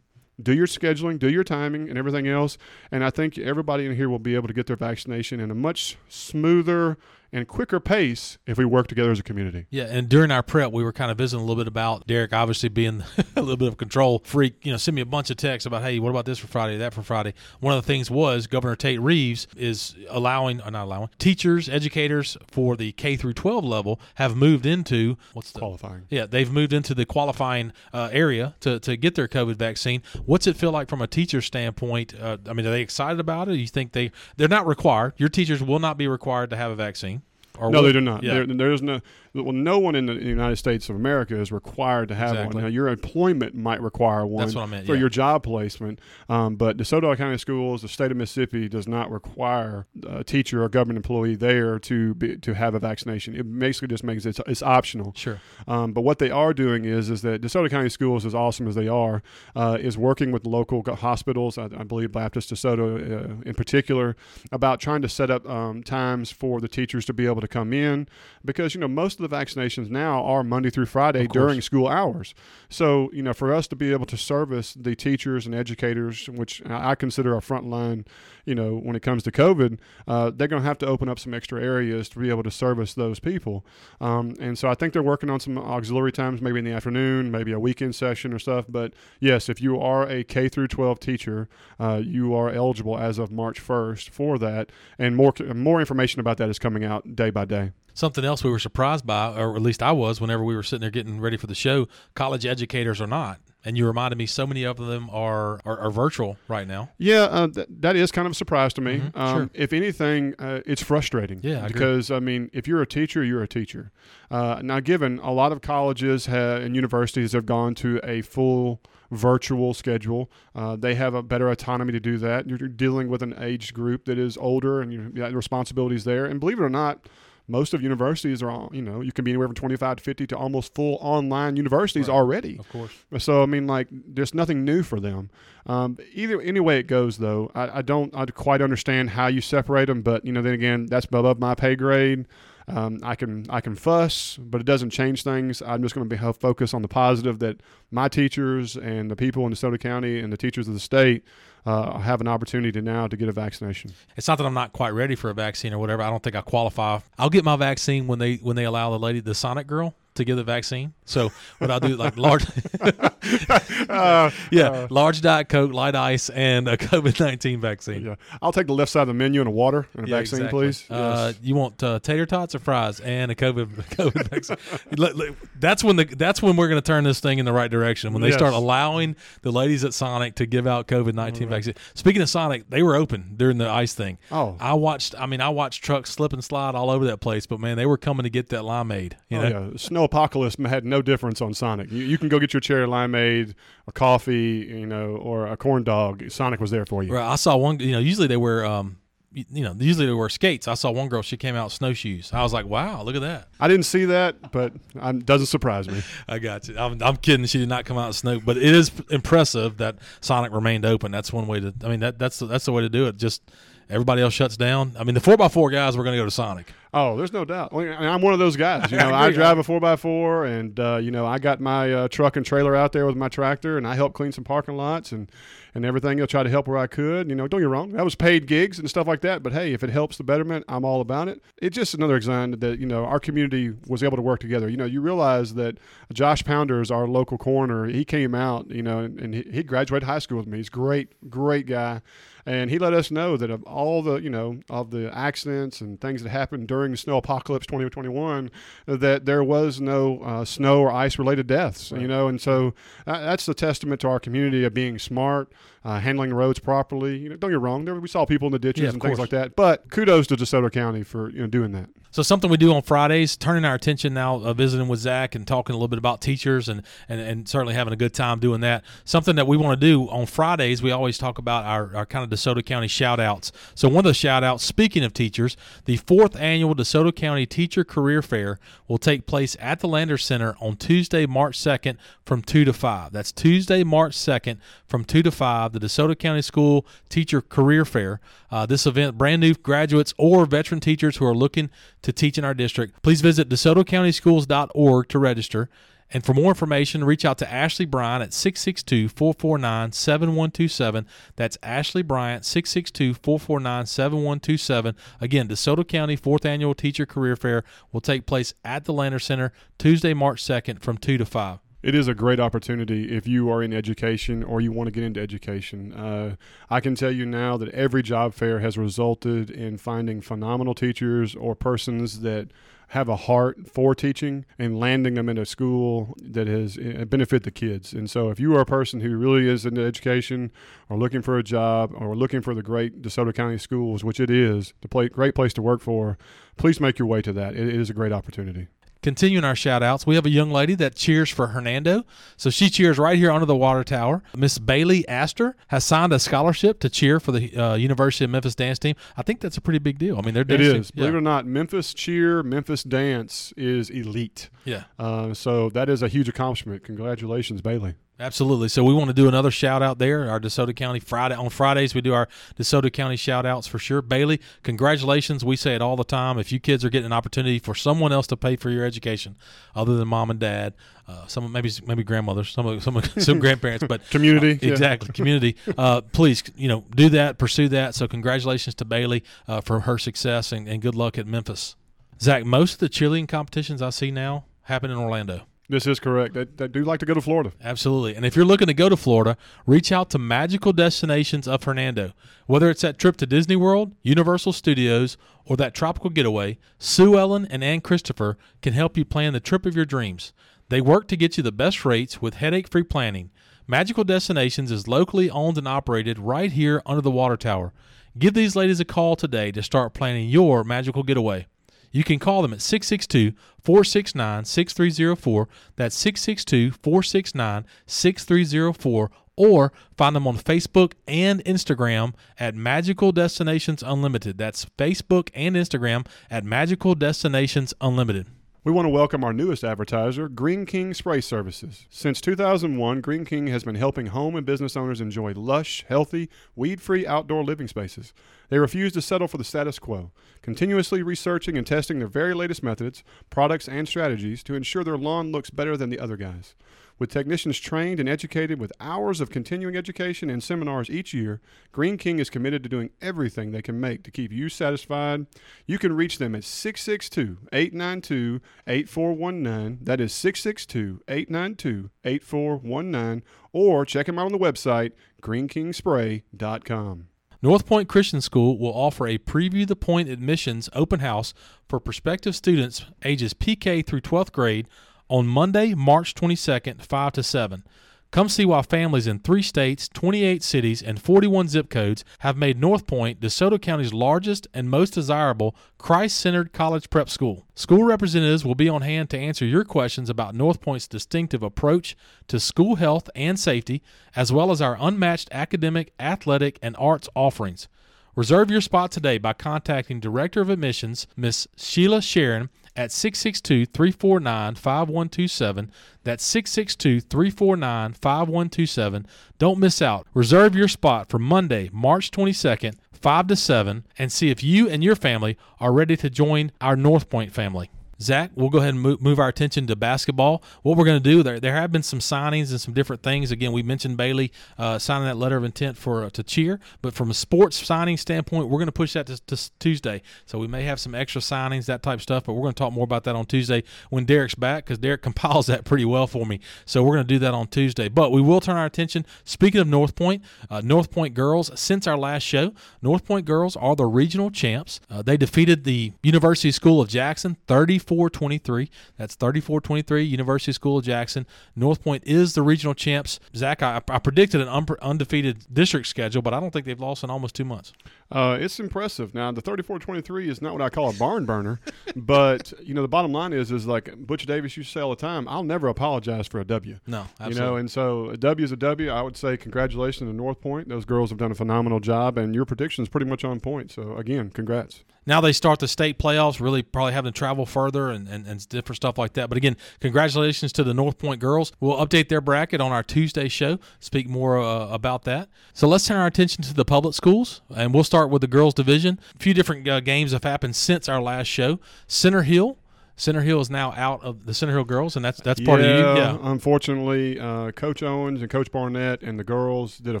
do your scheduling, do your timing, and everything else. And I think everybody in here will be able to get their vaccination in a much smoother and quicker pace if we work together as a community. Yeah, and during our prep, we were kind of visiting a little bit about Derek, obviously being <laughs> a little bit of a control freak. You know, send me a bunch of texts about, hey, what about this for Friday, that for Friday. One of the things was Governor Tate Reeves is allowing, or not allowing, teachers, educators for the K through 12 level have moved into what's the Qualifying. yeah, they've moved into the qualifying uh, area to, to get their COVID vaccine. What's it feel like from a teacher standpoint? Uh, I mean, are they excited about it? Do you think they they're not required? Your teachers will not be required to have a vaccine. Or No, will- they do not. Yeah. There, there's no. Well, no one in the United States of America is required to have Exactly. one. Now, your employment might require one That's what I meant, for yeah. your job placement, um, but DeSoto County Schools, the state of Mississippi, does not require a teacher or government employee there to be, to have a vaccination. It basically just makes it it's optional. Sure. Um, but what they are doing is is that DeSoto County Schools, as awesome as they are, uh, is working with local hospitals. I, I believe Baptist DeSoto uh, in particular about trying to set up um, times for the teachers to be able to come in because you know most of the vaccinations now are Monday through Friday during school hours. So you know for us to be able to service the teachers and educators, which I consider our front line, you know when it comes to COVID, uh, they're going to have to open up some extra areas to be able to service those people. Um, and so I think they're working on some auxiliary times, maybe in the afternoon, maybe a weekend session or stuff. But yes, if you are a K through 12 teacher, uh, you are eligible as of March 1st for that. And more more information about that is coming out day by day. Something else we were surprised by, or at least I was, whenever we were sitting there getting ready for the show. College educators are not, and you reminded me so many of them are are, are virtual right now. Yeah, uh, th- that is kind of a surprise to me. Mhm, um, sure. If anything, uh, it's frustrating. Yeah, I agree. because I mean, if you're a teacher, you're a teacher. Uh, now, given a lot of colleges ha- and universities have gone to a full virtual schedule, uh, they have a better autonomy to do that. You're dealing with an age group that is older, and you responsibilities there. And believe it or not. Most of universities are, all- you know, you can be anywhere from 25 to 50 to almost full online universities Right. already. Of course. So I mean, like, there's nothing new for them. Um, either any way it goes, though, I, I don't I quite understand how you separate them. But you know, then again, that's above my pay grade. Um, I can I can fuss, but it doesn't change things. I'm just going to be focus on the positive that my teachers and the people in DeSoto County and the teachers of the state uh, have an opportunity now to get a vaccination. It's not that I'm not quite ready for a vaccine or whatever. I don't think I qualify. I'll get my vaccine when they when they allow the lady, the Sonic girl. To get the vaccine. So what I'll do like large, <laughs> <laughs> Uh, yeah, large diet coke, light ice, and a <laughs> COVID nineteen vaccine. yeah. I'll take the left side of the menu and a water and a Yeah, vaccine, exactly. please. Uh, Yes. you want uh, tater tots or fries and a COVID COVID vaccine? Look, look, that's when the that's when we're going to turn this thing in the right direction. When they start allowing the ladies at Sonic to give out COVID nineteen vaccine. Speaking of Sonic, they were open during the ice thing. Oh. I watched. I mean, I watched trucks slip and slide all over that place. But man, they were coming to get that limeade. You know, Oh, yeah. Snow Apocalypse had no difference on Sonic. You, you can go get your cherry limeade, a coffee, you know, or a corn dog. Sonic was there for you. Right, I saw one. You know, usually they wear, um, you know, usually they wear skates. I saw one girl. She came out snowshoes. I was like, wow, look at that. I didn't see that, but it doesn't surprise me. <laughs> I got you. I'm, I'm kidding. She did not come out in snow, but it is impressive that Sonic remained open. That's one way to. I mean, that that's that's the way to do it. Just everybody else shuts down. I mean, the four x four guys were going to go to Sonic. Oh, there's no doubt. I mean, I'm one of those guys. You <laughs> know, I drive a four x four, and uh, you know, I got my uh, truck and trailer out there with my tractor, and I help clean some parking lots and and everything. I'll try to help where I could. You know, don't get wrong, that was paid gigs and stuff like that. But hey, if it helps the betterment, I'm all about it. It's just another example that you know our community was able to work together. You know, you realize that Josh Pounders, our local coroner, he came out, you know, and, and he, he graduated high school with me. He's great, great guy and he let us know that of all the you know of the accidents and things that happened during the snow apocalypse 2021 that there was no uh, snow or ice related deaths you know? And so uh, that's the testament to our community of being smart uh, handling roads properly you know don't get wrong there we saw people in the ditches Yeah, and things course. like that but kudos to DeSoto County for you know doing that So something we do on Fridays, turning our attention now, uh, visiting with Zach and talking a little bit about teachers and, and, and certainly having a good time doing that. Something that we want to do on Fridays, we always talk about our, our kind of DeSoto County shout outs. So one of the shout outs, speaking of teachers, the fourth annual DeSoto County Teacher Career Fair will take place at the Landers Center on Tuesday, March 2nd from 2 to 5. That's Tuesday, March 2nd from 2 to 5, the DeSoto County School Teacher Career Fair. Uh, this event, brand new graduates or veteran teachers who are looking to teach in our district, please visit DeSotoCountySchools.org to register. And for more information, reach out to Ashley Bryant at 662 449 7127. That's Ashley Bryant, 662 449 7127. Again, DeSoto County 4th Annual Teacher Career Fair will take place at the Landers Center Tuesday, March 2nd from 2 to 5. It is a great opportunity if you are in education or you want to get into education. Uh, I can tell you now that every job fair has resulted in finding phenomenal teachers or persons that have a heart for teaching and landing them in a school that has uh, benefit the kids. And so if you are a person who really is into education or looking for a job or looking for the great DeSoto County schools, which it is, the great place to work for, please make your way to that. It is a great opportunity. Continuing our shout outs, we have a young lady that cheers for Hernando. So she cheers right here under the water tower. Miss Bailey Astor has signed a scholarship to cheer for the uh, University of Memphis dance team. I think that's a pretty big deal. I mean, they're It dance is. team- Believe it or not, Memphis cheer, Memphis dance is elite. yeah. Uh, so that is a huge accomplishment. Congratulations, Bailey. Absolutely. So we want to do another shout out there. Our DeSoto County Friday on Fridays we do our DeSoto County shout outs for sure. Bailey, congratulations. We say it all the time. If you kids are getting an opportunity for someone else to pay for your education, other than mom and dad, uh, some maybe maybe grandmothers, some some <laughs> some grandparents, but Community, uh, yeah. exactly community. Uh, please, you know, do that, pursue that. So congratulations to Bailey uh, for her success and, and good luck at Memphis. Zach, most of the cheerleading competitions I see now happen in Orlando. This is correct. They, do like to go to Florida. Absolutely. And if you're looking to go to Florida, reach out to Magical Destinations of Hernando. Whether it's that trip to Disney World, Universal Studios, or that tropical getaway, Sue Ellen and Ann Christopher can help you plan the trip of your dreams. They work to get you the best rates with headache free planning. Magical Destinations is locally owned and operated right here under the water tower. Give these ladies a call today to start planning your magical getaway. You can call them at 662 469 6304. That's 662 469 6304. Or find them on Facebook and Instagram at Magical Destinations Unlimited. That's Facebook and Instagram at Magical Destinations Unlimited. We want to welcome our newest advertiser, Green King Spray Services. Since 2001, Green King has been helping home and business owners enjoy lush, healthy, weed free outdoor living spaces. They refuse to settle for the status quo, continuously researching and testing their very latest methods, products, and strategies to ensure their lawn looks better than the other guys. With technicians trained and educated with hours of continuing education and seminars each year, Green King is committed to doing everything they can make to keep you satisfied. You can reach them at 662 892 8419. That is 662 892 8419. Or check them out on the website, greenkingspray.com. North Point Christian School will offer a Preview the Point admissions open house for prospective students ages PK through 12th grade on Monday, March 22nd, 5 to 7. Come see why families in three states, 28 cities, and 41 zip codes have made North Point DeSoto County's largest and most desirable Christ centered college prep school. School representatives will be on hand to answer your questions about North Point's distinctive approach to school health and safety, as well as our unmatched academic, athletic, and arts offerings. Reserve your spot today by contacting Director of Admissions, Miss Sheila Sharon, at 662 349 5127. That's 662 349 5127. Don't miss out. Reserve your spot for Monday, March 22nd, 5 to 7, and see if you and your family are ready to join our North Point family. Zach, we'll go ahead and move, move our attention to basketball. What we're going to do there, there have been some signings and some different things. Again, we mentioned Bailey uh, signing that letter of intent for uh, to cheer, but from a sports signing standpoint, we're going to push that to, to, Tuesday. So we may have some extra signings, that type stuff, but we're going to talk more about that on Tuesday when Derek's back because Derek <laughs> compiles that pretty well for me. So we're going to do that on Tuesday. But we will turn our attention. Speaking of North Point, uh, North Point girls, since our last show, North Point girls are the regional champs. Uh, they defeated the University School of Jackson 30 34-23. That's 34-23, University School of Jackson. North Point is the regional champs. Zach, I, I predicted an un- undefeated district schedule, but I don't think they've lost in almost two months. Uh, it's impressive. Now, the 34-23 is not what I call a barn burner, <laughs> but you know the bottom line is is like Butch Davis used to say all the time. I'll never apologize for a W. No, absolutely. You know, and so a W is a W. I would say congratulations to North Point. Those girls have done a phenomenal job, and your prediction is pretty much on point. So again, congrats now they start the state playoffs, really probably having to travel further and, and, and, different stuff like that. But again, congratulations to the North Point girls. We'll update their bracket on our Tuesday show, speak more uh, about that. So let's turn our attention to the public schools, and we'll start with the girls division. A few different uh, games have happened since our last show. Center Hill Center Hill is now out of the Center Hill girls, and that's that's part yeah, of you. Yeah, unfortunately, uh, Coach Owens and Coach Barnett and the girls did a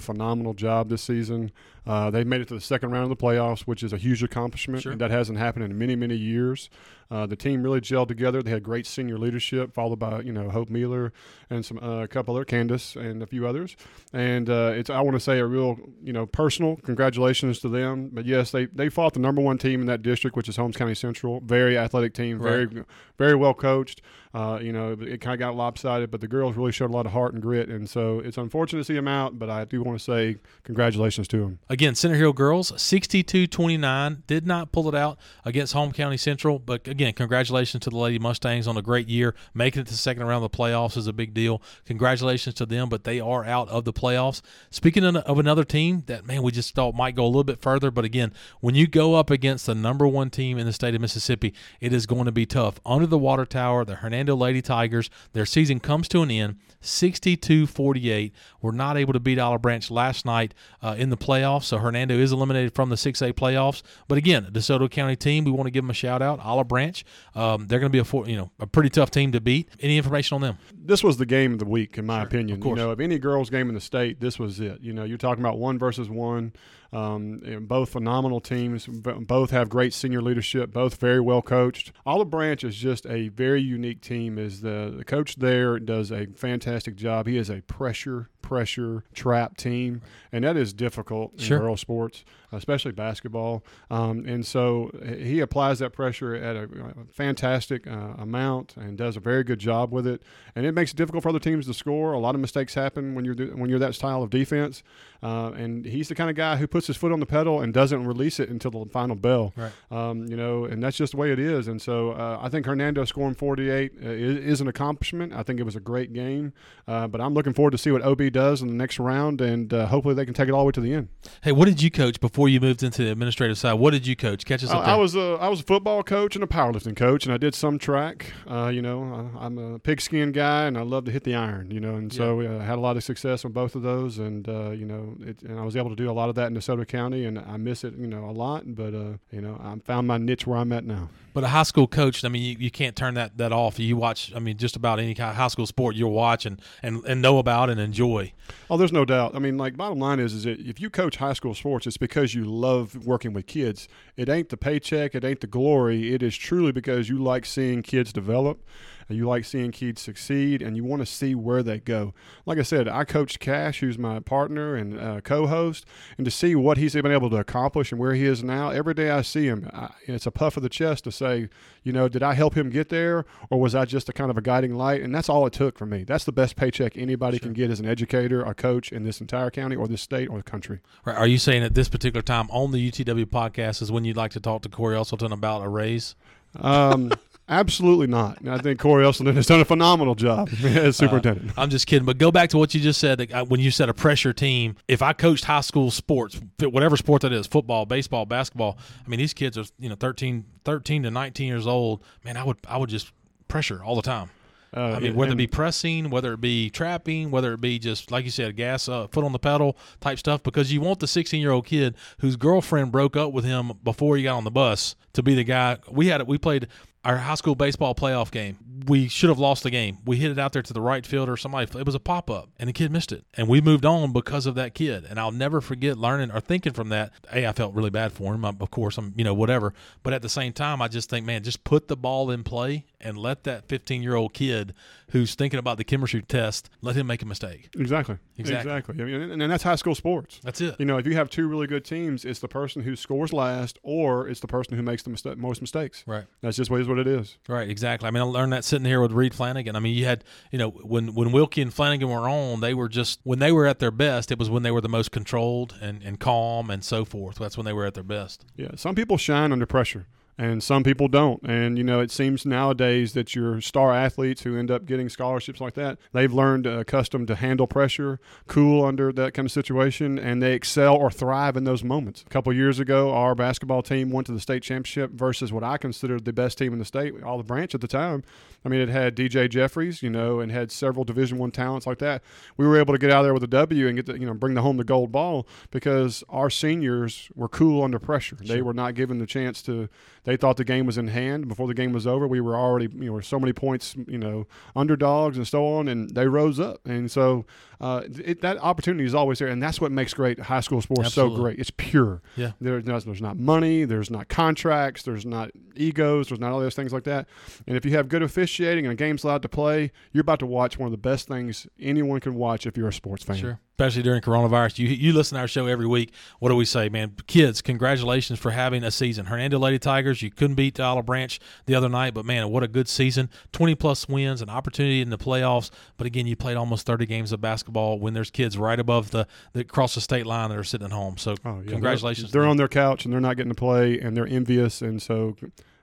phenomenal job this season. Uh, they made it to the second round of the playoffs, which is a huge accomplishment, sure. and that hasn't happened in many, many years. Uh, the team really gelled together. They had great senior leadership, followed by you know Hope Mueller and some uh, a couple other Candace and a few others. And uh, it's I want to say a real you know personal congratulations to them. But yes, they they fought the number one team in that district, which is Holmes County Central. Very athletic team, very right. very well coached. Uh, you know, it kind of got lopsided, but the girls really showed a lot of heart and grit, and so it's unfortunate to see them out. But I do want to say congratulations to them. Again, Center Hill girls, 62-29, did not pull it out against Holmes County Central, but again, congratulations to the Lady Mustangs on a great year. Making it to the second round of the playoffs is a big deal. Congratulations to them, but they are out of the playoffs. Speaking of another team that man we just thought might go a little bit further, but again, when you go up against the number one team in the state of Mississippi, it is going to be tough. Under the water tower, the Hernando Lady Tigers. Their season comes to an end 62 48. We're not able to beat Olive Branch last night uh, in the playoffs, so Hernando is eliminated from the 6A playoffs. But again, DeSoto County team, we want to give them a shout out. Olive Branch, um, they're going to be a you know a pretty tough team to beat. Any information on them? This was the game of the week, in my sure, opinion. You know, of any girls' game in the state, this was it. You know, you're talking about one versus one. Um, both phenomenal teams. Both have great senior leadership. Both very well coached. Olive Branch is just a very unique team. Is the, the coach there does a fantastic job. He is a pressure pressure trap team, and that is difficult in sure. girl sports, especially basketball. Um, and so he applies that pressure at a, a fantastic uh, amount and does a very good job with it. And it makes it difficult for other teams to score. A lot of mistakes happen when you're when you're that style of defense. Uh, and he's the kind of guy who puts his foot on the pedal and doesn't release it until the final bell. Right. Um, you know, and that's just the way it is. And so uh, I think Hernando scoring 48 uh, is, is, an accomplishment. I think it was a great game. Uh, but I'm looking forward to see what OB does in the next round, and uh, hopefully they can take it all the way to the end. Hey, what did you coach before you moved into the administrative side? What did you coach? Catch us I, up there. I was a I was a football coach and a powerlifting coach, and I did some track. Uh, you know, I, I'm a pigskin guy, and I love to hit the iron. You know, and so uh, I had a lot of success on both of those, and uh, you know, it, and I was able to do a lot of that in DeSoto County, and I miss it, you know, a lot. But uh, you know, I found my niche where I'm at now. But a high school coach, I mean, you, you can't turn that, that off. You watch, I mean, just about any kind of high school sport you'll watch and, and, and know about and enjoy. Oh, there's no doubt. I mean, like, bottom line is, is that if you coach high school sports, it's because you love working with kids. It ain't the paycheck, it ain't the glory. It is truly because you like seeing kids develop, you like seeing kids succeed, and you want to see where they go. Like I said, I coached Cash, who's my partner and uh, co-host, and to see what he's been able to accomplish and where he is now. Every day I see him, I, it's a puff of the chest to say, you know, did I help him get there, or was I just a kind of a guiding light? And that's all it took for me. That's the best paycheck anybody can get as an educator, a coach in this entire county, or this state, or the country. Right. Are you saying at this particular time on the UTW podcast is when you'd like to talk to Cory Uselton about a raise? Um, absolutely not. And I think Cory Uselton has done a phenomenal job <laughs> as superintendent. I'm just kidding. But go back to what you just said that, uh, when you said a pressure team. If I coached high school sports, whatever sport that is, football, baseball, basketball, I mean, these kids are, you know, 13, 13 to 19 years old. Man, I would, I would just pressure all the time. Uh, I mean, whether it be pressing, whether it be trapping, whether it be just like you said, gas uh, foot on the pedal type stuff, because you want the 16 year old kid whose girlfriend broke up with him before he got on the bus to be the guy. We had it. we played our high school baseball playoff game. We should have lost the game. We hit it out there to the right fielder. Somebody, it was a pop up, and the kid missed it, and we moved on because of that kid. And I'll never forget learning or thinking from that. Hey, I felt really bad for him. Of course, I'm you know whatever, but at the same time, I just think, man, just put the ball in play and let that 15 year old kid who's thinking about the chemistry test let him make a mistake. Exactly. Exactly. Exactly. I mean, and, and that's high school sports. That's it. You know, if you have two really good teams, it's the person who scores last, or it's the person who makes the most mistakes. Right. That's just what is what it is. Right, exactly. I mean, I learned that sitting here with Reed Flanagan. I mean, you had, you know, when when Wilkie and Flanagan were on, they were just when they were at their best. It was when they were the most controlled and, and calm and so forth. That's when they were at their best. Yeah. Some people shine under pressure. And some people don't. And, you know, it seems nowadays that your star athletes who end up getting scholarships like that, they've learned uh, accustomed to handle pressure, cool under that kind of situation, and they excel or thrive in those moments. A couple years ago, our basketball team went to the state championship versus what I considered the best team in the state, Olive Branch at the time. I mean, it had DJ Jeffries, you know, and had several Division One talents like that. We were able to get out there with a W and get the, you know, bring the home the gold ball because our seniors were cool under pressure. They were not given the chance to. They thought the game was in hand before the game was over. We were already, you know, so many points, you know, underdogs and so on, and they rose up. And so uh, it, that opportunity is always there, and that's what makes great high school sports Absolutely. so great. It's pure. Yeah. There's there's there's not money. There's not contracts. There's not egos. There's not all those things like that. And if you have good officiating and a game's allowed to play, you're about to watch one of the best things anyone can watch if you're a sports fan. Sure. Especially during coronavirus. You you listen to our show every week. What do we say, man? Kids, congratulations for having a season. Hernando Lady Tigers, you couldn't beat Olive Branch the other night, but man, what a good season. 20 plus wins, an opportunity in the playoffs. But again, you played almost 30 games of basketball when there's kids right above the, the across the state line that are sitting at home. So Oh, yeah. congratulations. They're, they're on their couch and they're not getting to play, and they're envious. And so,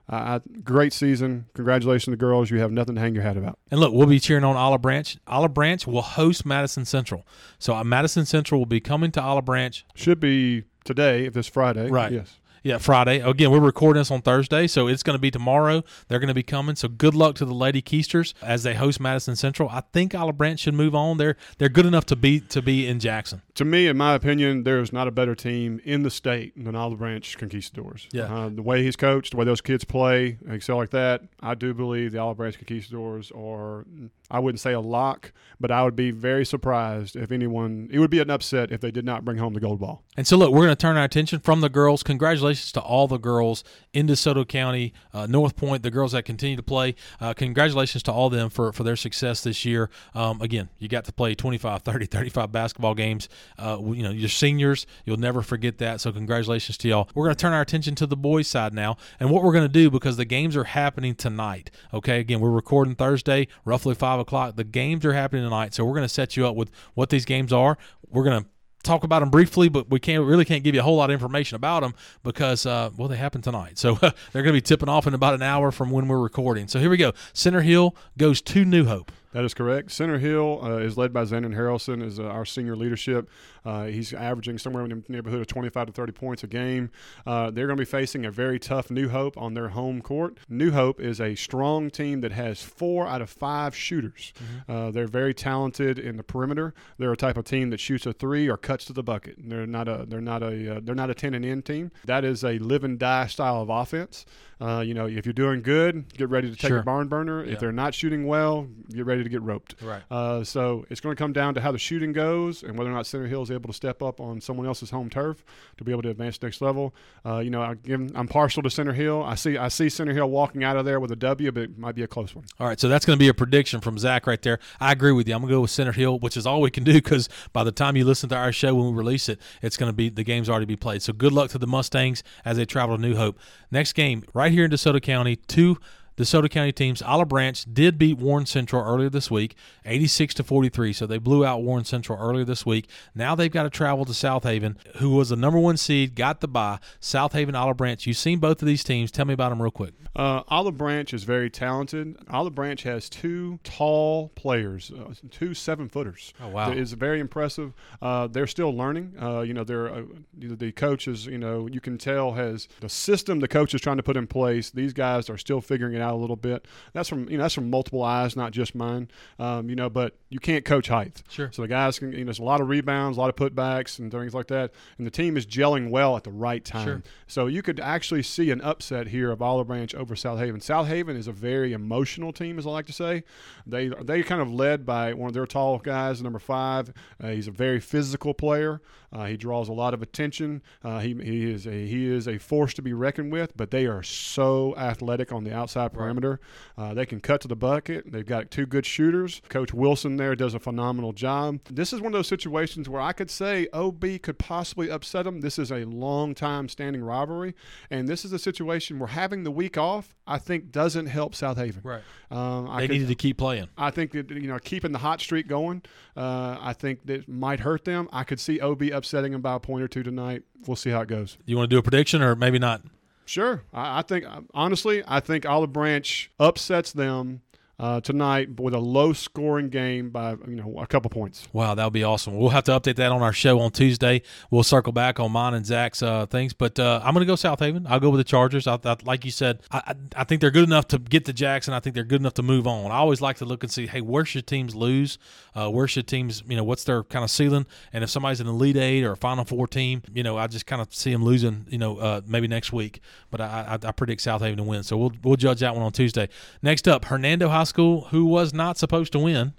uh, great season. Congratulations to the girls. You have nothing to hang your hat about. And look, we'll be cheering on Olive Branch. Olive Branch will host Madison Central. So uh, Madison Central will be coming to Olive Branch Should be today, if this Friday. Right. Yes. Yeah, Friday. Again, we're recording this on Thursday, so it's going to be tomorrow. They're going to be coming. So good luck to the Lady Keisters as they host Madison Central. I think Olive Branch should move on. They're they're good enough to be to be in Jackson. To me, in my opinion, there is not a better team in the state than Olive Branch Conquistadors. Yeah. Uh, the way he's coached, the way those kids play, excel like that, I do believe the Olive Branch Conquistadors are, I wouldn't say a lock, but I would be very surprised if anyone, it would be an upset if they did not bring home the gold ball. And so, look, we're going to turn our attention from the girls. Congratulations to all the girls in DeSoto County, uh, North Point, the girls that continue to play. Uh, congratulations to all them for, for their success this year. Um, again, you got to play 25, 30, 35 basketball games. Uh, you know, your seniors, you'll never forget that. So, congratulations to y'all. We're going to turn our attention to the boys' side now. And what we're going to do, because the games are happening tonight, okay? Again, we're recording Thursday, roughly 5 o'clock. The games are happening tonight. So, we're going to set you up with what these games are. We're going to talk about them briefly, but we can't really can't give you a whole lot of information about them because uh, well they happen tonight. So <laughs> they're going to be tipping off in about an hour from when we're recording. So here we go. Center Hill goes to New Hope. That is correct. Center Hill uh, is led by Xander Harrelson as uh, our senior leadership. Uh, he's averaging somewhere in the neighborhood of 25 to 30 points a game. Uh, they're going to be facing a very tough New Hope on their home court. New Hope is a strong team that has four out of five shooters. Uh, they're very talented in the perimeter. They're a type of team that shoots a three or cuts to the bucket. They're not a they're not a uh, they're not a 10 and in team. That is a live and die style of offense. Uh, you know, if you're doing good, get ready to take Sure. a barn burner. Yeah. If they're not shooting well, get ready to get roped. Right. Uh, so it's going to come down to how the shooting goes and whether or not Center Hill is able to step up on someone else's home turf to be able to advance next level. Uh, you know, I, I'm partial to Center Hill. I see I see Center Hill walking out of there with a W, but it might be a close one. All right, so that's going to be a prediction from Zach right there. I agree with you. I'm going to go with Center Hill, which is all we can do because by the time you listen to our show when we release it, it's going to be the game's already be played. So good luck to the Mustangs as they travel to New Hope. Next game right here in DeSoto County. Two DeSoto County teams. Olive Branch did beat Warren Central earlier this week, 86 to 43. So they blew out Warren Central earlier this week. Now they've got to travel to Southaven, who was the number one seed, got the bye. Southaven, Olive Branch. You've seen both of these teams. Tell me about them real quick. Uh, Olive Branch is very talented. Olive Branch has two tall players, uh, two seven footers. Oh, wow. It is very impressive. Uh, they're still learning. Uh, you know, they're uh, the coaches. You know, you can tell has the system the coach is trying to put in place. These guys are still figuring it out a little bit. That's from you know that's from multiple eyes, not just mine. Um, you know, but you can't coach height. Sure. So the guys can. You know, there's a lot of rebounds, a lot of putbacks, and things like that. And the team is gelling well at the right time. Sure. So you could actually see an upset here of Olive Branch over Southaven. South Haven is a very emotional team, as I like to say. They they kind of led by one of their tall guys, number five. Uh, he's a very physical player. Uh, he draws a lot of attention. Uh, he, he is a he is a force to be reckoned with. But they are so athletic on the outside perimeter. Uh, they can cut to the bucket. They've got two good shooters. Coach Wilson there does a phenomenal job. This is one of those situations where I could say OB could possibly upset them. This is a long time standing rivalry, and this is a situation where having the week off, I think, doesn't help Southaven. Right. Um, I They could- needed to keep playing. I think that you know keeping the hot streak going. Uh, I think that might hurt them. I could see OB upsetting them by a point or two tonight. We'll see how it goes. You want to do a prediction or maybe not? Sure, I, I think honestly, I think Olive Branch upsets them uh, tonight with a low-scoring game by you know a couple points. Wow, that would be awesome. We'll have to update that on our show on Tuesday. We'll circle back on mine and Zach's uh, things, but uh, I'm going to go Southaven. I'll go with the Chargers. I, I, like you said, I, I, I think they're good enough to get to Jackson. I think they're good enough to move on. I always like to look and see, hey, where should teams lose? Uh, where should teams, you know, what's their kind of ceiling? And if somebody's an Elite Eight or a Final Four team, you know, I just kind of see them losing, you know, uh, maybe next week. But I, I, I predict Southaven to win. So we'll we'll judge that one on Tuesday. Next up, Hernando High School, who was not supposed to win.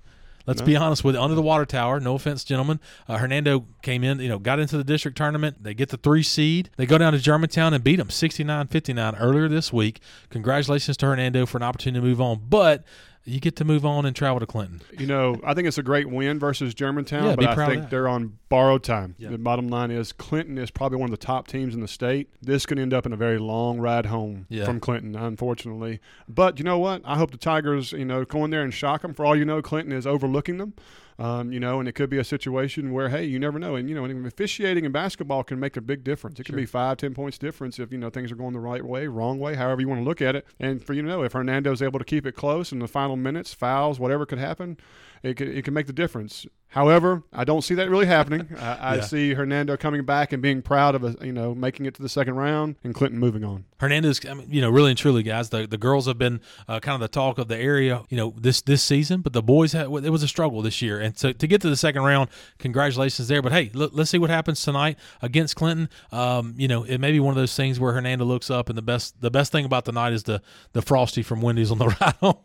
Let's be honest with it. Under the water tower, no offense, gentlemen. Uh, Hernando came in, you know, got into the district tournament. They get the three seed. They go down to Germantown and beat them 69 59 earlier this week. Congratulations to Hernando for an opportunity to move on. But you get to move on and travel to Clinton. You know, I think it's a great win versus Germantown, Yeah, but I think they're on borrowed time. Yeah. The bottom line is Clinton is probably one of the top teams in the state. This could end up in a very long ride home Yeah. from Clinton, unfortunately. But you know what? I hope the Tigers, you know, go in there and shock them. For all you know, Clinton is overlooking them. Um, you know, and it could be a situation where, hey, you never know. And, you know, and officiating in basketball can make a big difference. It can be five, ten points difference if, you know, things are going the right way, wrong way, however you want to look at it. And for you to know, if Hernando's able to keep it close in the final minutes, fouls, whatever could happen, it could, it can make the difference. However, I don't see that really happening. <laughs> I, I Yeah. see Hernando coming back and being proud of, a, you know, making it to the second round and Clinton moving on. Hernandez, I mean, you know, really and truly, guys, the, the girls have been uh, kind of the talk of the area, you know, this this season. But the boys, had, it was a struggle this year, and so to get to the second round, congratulations there. But hey, look, let's see what happens tonight against Clinton. Um, you know, it may be one of those things where Hernando looks up, and the best the best thing about the night is the the frosty from Wendy's on the <laughs> ride home.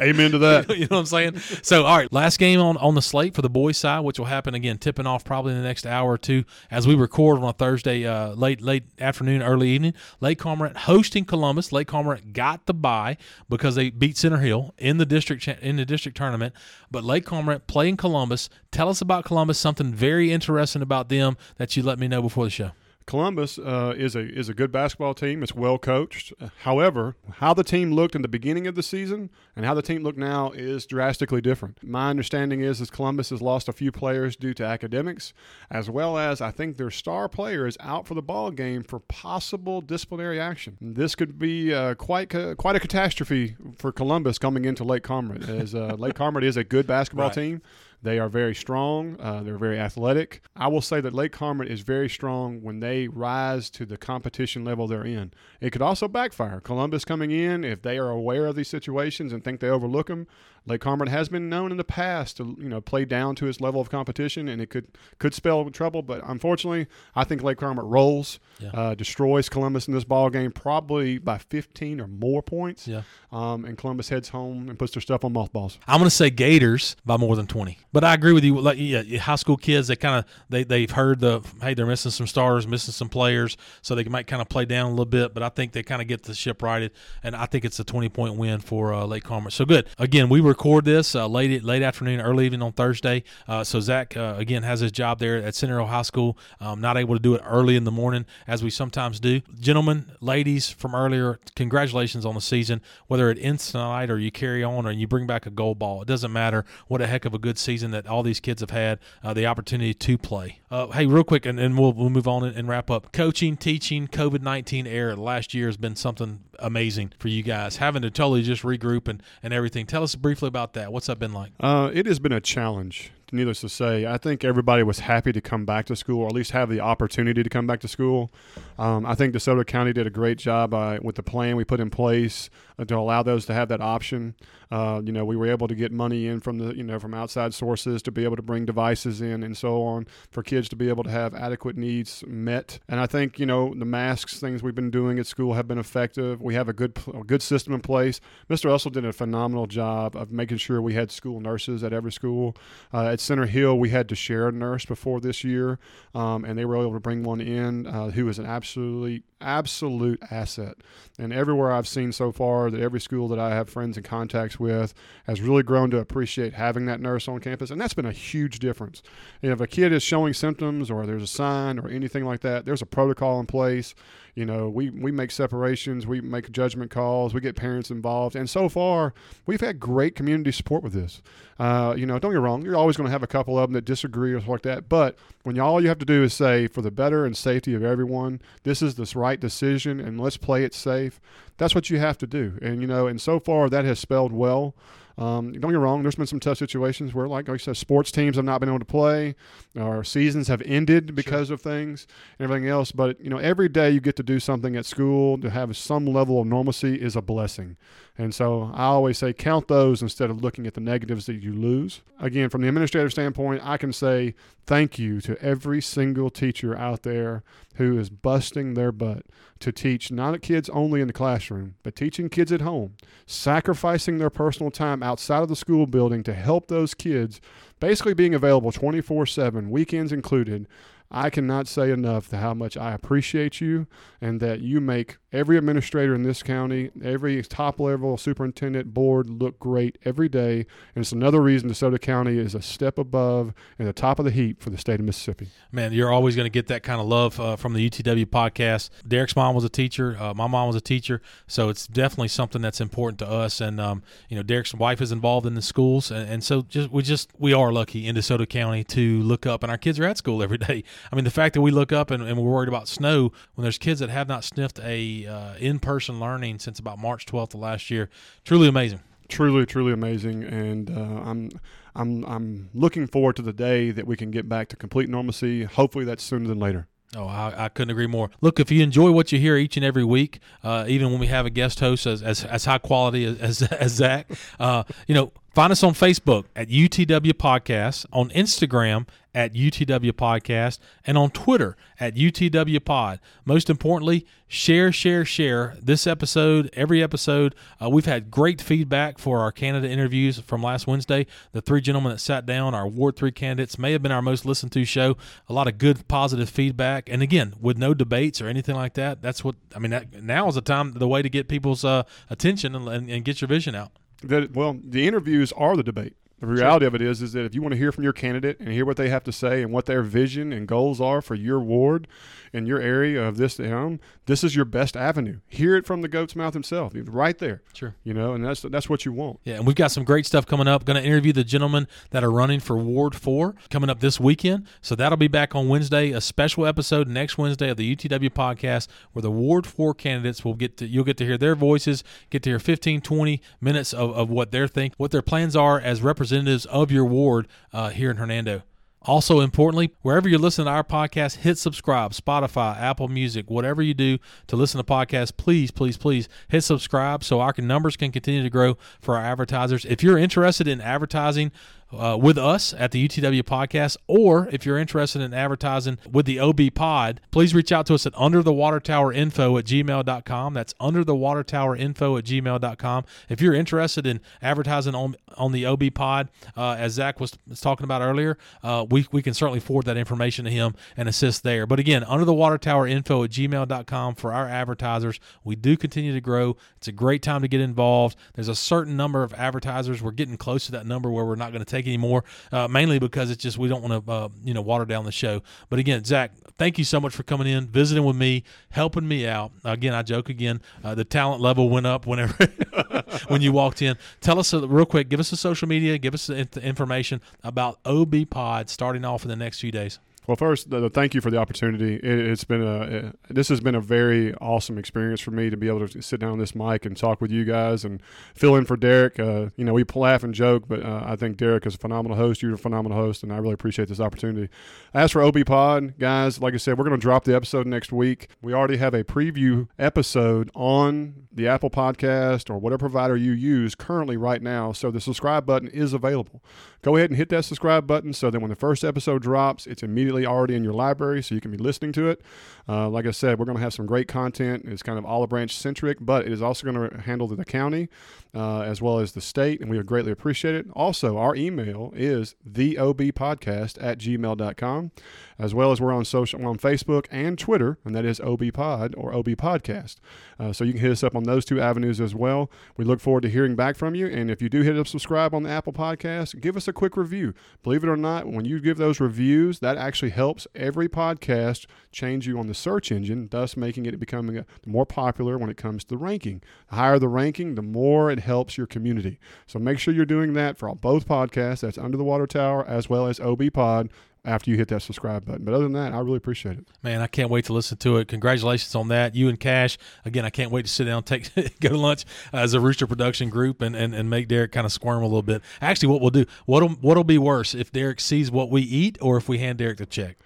Amen to that. <laughs> you know what I'm saying? So, all right, last game on, on the slate for the boys' side, which will happen again, tipping off probably in the next hour or two as we record on a Thursday, uh, late late afternoon, early evening. Lake Cormorant hosting Columbus. Lake Cormorant got the bye because they beat Center Hill in the district in the district tournament. But Lake Cormorant playing Columbus. Tell us about Columbus. Something very interesting about them that you let me know before the show. Columbus uh, is a is a good basketball team. It's well coached. However, how the team looked in the beginning of the season and how the team looked now is drastically different. My understanding is is Columbus has lost a few players due to academics, as well as I think their star player is out for the ball game for possible disciplinary action. This could be uh, quite quite a catastrophe for Columbus coming into Lake Cormorant, as uh, Lake Cormorant is a good basketball Right. team. They are very strong. Uh, they're very athletic. I will say that Lake Cormorant is very strong when they rise to the competition level they're in. It could also backfire. Columbus coming in, if they are aware of these situations and think they overlook them, Lake Cormorant has been known in the past to you know play down to its level of competition, and it could could spell trouble. But unfortunately, I think Lake Cormorant rolls, Yeah. uh, destroys Columbus in this ball game, probably by 15 or more points. Yeah. Um, and Columbus heads home and puts their stuff on mothballs. I'm going to say Gators by more than 20. But I agree with you. Like, yeah, high school kids, they kind of they they've heard the hey, they're missing some stars, missing some players, so they might kind of play down a little bit. But I think they kind of get the ship righted, and I think it's a 20 point win for uh, Lake Cormorant. So good. Again, we record this uh, late late afternoon, early evening on Thursday. Uh, so Zach uh, again has his job there at Center Hill High School. Um, not able to do it early in the morning as we sometimes do. Gentlemen, ladies from earlier, congratulations on the season. Whether it ends tonight or you carry on or you bring back a gold ball, it doesn't matter. What a heck of a good season that all these kids have had uh, the opportunity to play. Uh, hey, real quick, and, and we'll, we'll move on and, and wrap up. Coaching, teaching, COVID 19 era last year has been something amazing for you guys, having to totally just regroup and, and everything. Tell us briefly about that. What's that been like? Uh, it has been a challenge, needless to say. I think everybody was happy to come back to school, or at least have the opportunity to come back to school. Um, I think DeSoto County did a great job uh, with the plan we put in place uh, to allow those to have that option. Uh, you know, we were able to get money in from the you know from outside sources to be able to bring devices in and so on for kids to be able to have adequate needs met. And I think you know the masks things we've been doing at school have been effective. We have a good a good system in place. Mr. Russell did a phenomenal job of making sure we had school nurses at every school. Uh, at Center Hill, we had to share a nurse before this year, um, and they were able to bring one in uh, who was an absolutely absolute asset. And everywhere I've seen so far, that every school that I have friends and contacts with has really grown to appreciate having that nurse on campus, and that's been a huge difference. If a kid is showing symptoms or there's a sign or anything like that, there's a protocol in place. You know, we, we make separations, we make judgment calls, we get parents involved. And so far, we've had great community support with this. Uh, you know, don't get wrong, you're always going to have a couple of them that disagree or something like that. But when all you have to do is say, for the better and safety of everyone, this is the right decision and let's play it safe, that's what you have to do. And, you know, and so far that has spelled well. Um, don't get me wrong. There's been some tough situations where, like I said, sports teams have not been able to play, or seasons have ended because of things and everything else. But you know, every day you get to do something at school to have some level of normalcy is a blessing. And so I always say count those instead of looking at the negatives that you lose. Again, from the administrative standpoint, I can say thank you to every single teacher out there who is busting their butt to teach not kids only in the classroom, but teaching kids at home, sacrificing their personal time outside of the school building to help those kids, basically being available 24 7, weekends included. I cannot say enough to how much I appreciate you and that you make every administrator in this county, every top level superintendent board look great every day. And it's another reason DeSoto County is a step above and the top of the heap for the state of Mississippi. Man, you're always going to get that kind of love uh, from the UTW podcast. Derek's mom was a teacher. Uh, my mom was a teacher, so it's definitely something that's important to us. And um, you know, Derek's wife is involved in the schools, and, and so just we just we are lucky in DeSoto County to look up, and our kids are at school every <laughs> day. I mean, the fact that we look up and, and we're worried about snow when there's kids that have not sniffed a uh, in-person learning since about March 12th of last year, truly amazing. truly, truly amazing, and uh, I'm I'm I'm looking forward to the day that we can get back to complete normalcy. Hopefully, that's sooner than later. Oh, I, I couldn't agree more. Look, if you enjoy what you hear each and every week, uh, even when we have a guest host as, as, as high quality as, as, as Zach, uh, you know, find us on Facebook at UTW Podcast, on Instagram at UTW Podcast, and on Twitter at UTW Pod. Most importantly, share, share, share this episode, every episode. Uh, we've had great feedback for our Canada interviews from last Wednesday. The three gentlemen that sat down, our Ward 3 candidates, may have been our most listened to show. A lot of good, positive feedback. And again, with no debates or anything like that, that's what, I mean, that, now is the time, the way to get people's uh, attention and, and, and get your vision out. That well, the interviews are the debate. The reality of it is, is that if you want to hear from your candidate and hear what they have to say and what their vision and goals are for your ward and your area of this town, this is your best avenue. Hear it from the goat's mouth himself, He's right there. Sure. You know, and that's that's what you want. Yeah, and we've got some great stuff coming up. Going to interview the gentlemen that are running for Ward 4 coming up this weekend. So that'll be back on Wednesday, a special episode next Wednesday of the UTW podcast where the Ward 4 candidates will get to you'll get to hear their voices, get to hear 15 20 minutes of, of what they're think, what their plans are as representatives of your ward uh, here in Hernando. Also, importantly, wherever you're listening to our podcast, hit subscribe. Spotify, Apple Music, whatever you do to listen to podcasts, please, please, please hit subscribe so our numbers can continue to grow for our advertisers. If you're interested in advertising uh, with us at the UTW podcast, or if you're interested in advertising with the OB pod, please reach out to us at under the water tower info at gmail.com. That's under the water tower info at gmail.com. If you're interested in advertising on, on the OB pod, uh, as Zach was, was, talking about earlier, uh, we, we can certainly forward that information to him and assist there. But again, under the water tower info at gmail.com for our advertisers. We do continue to grow. It's a great time to get involved. There's a certain number of advertisers. We're getting close to that number where we're not going to take anymore, uh, mainly because it's just we don't want to uh, you know water down the show. But again, Zach, thank you so much for coming in, visiting with me, helping me out. Again, I joke again. Uh, the talent level went up whenever <laughs> when you walked in. Tell us a, real quick. Give us a social media. Give us the information about OB Pod starting off in the next few days. Well, first, thank you for the opportunity. It, has been a this has been a very awesome experience for me to be able to sit down on this mic and talk with you guys and fill in for Derek. Uh, you know, we laugh and joke, but uh, I think Derek is a phenomenal host. You're a phenomenal host, and I really appreciate this opportunity. As for OB Pod, guys, like I said, we're going to drop the episode next week. We already have a preview episode on the Apple Podcast or whatever provider you use currently right now. So the subscribe button is available. Go ahead and hit that subscribe button so that when the first episode drops, it's immediately already in your library so you can be listening to it. Uh, like I said, we're going to have some great content. It's kind of Olive Branch centric, but it is also going to handle the county uh, as well as the state, and we would greatly appreciate it. Also, our email is theobpodcast at gmail.com, as well as we're on social on Facebook and Twitter, and that is obpod or obpodcast. Uh, so you can hit us up on those two avenues as well. We look forward to hearing back from you, and if you do hit up subscribe on the Apple Podcast, give us a quick review. Believe it or not, when you give those reviews, that actually helps every podcast change you on the search engine, thus making it becoming a, more popular when it comes to the ranking. The higher the ranking, the more it helps your community. So make sure you're doing that for both podcasts. That's Under the Water Tower as well as OB Pod after you hit that subscribe button. But other than that, I really appreciate it. Man, I can't wait to listen to it. Congratulations on that. You and Cash, again, I can't wait to sit down, take <laughs> go to lunch as a Rooster production group and, and, and make Derek kind of squirm a little bit. Actually, what we'll do, what'll, what'll be worse, if Derek sees what we eat or if we hand Derek the check?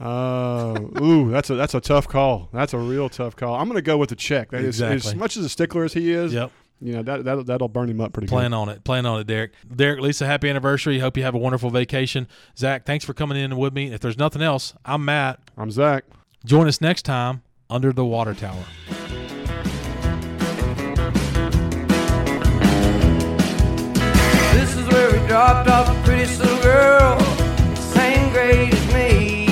Uh, ooh, that's a that's a tough call. That's a real tough call. I'm going to go with the check. That exactly. is, as much as a stickler as he is. Yep you know that that'll, that'll burn him up pretty Plan good. on it. Plan on it, Derek. Derek, Lisa, happy anniversary. Hope you have a wonderful vacation. Zach, thanks for coming in with me. If there's nothing else, I'm Matt. I'm Zach. Join us next time under the water tower. This is where we dropped off a pretty little girl, same grade as me.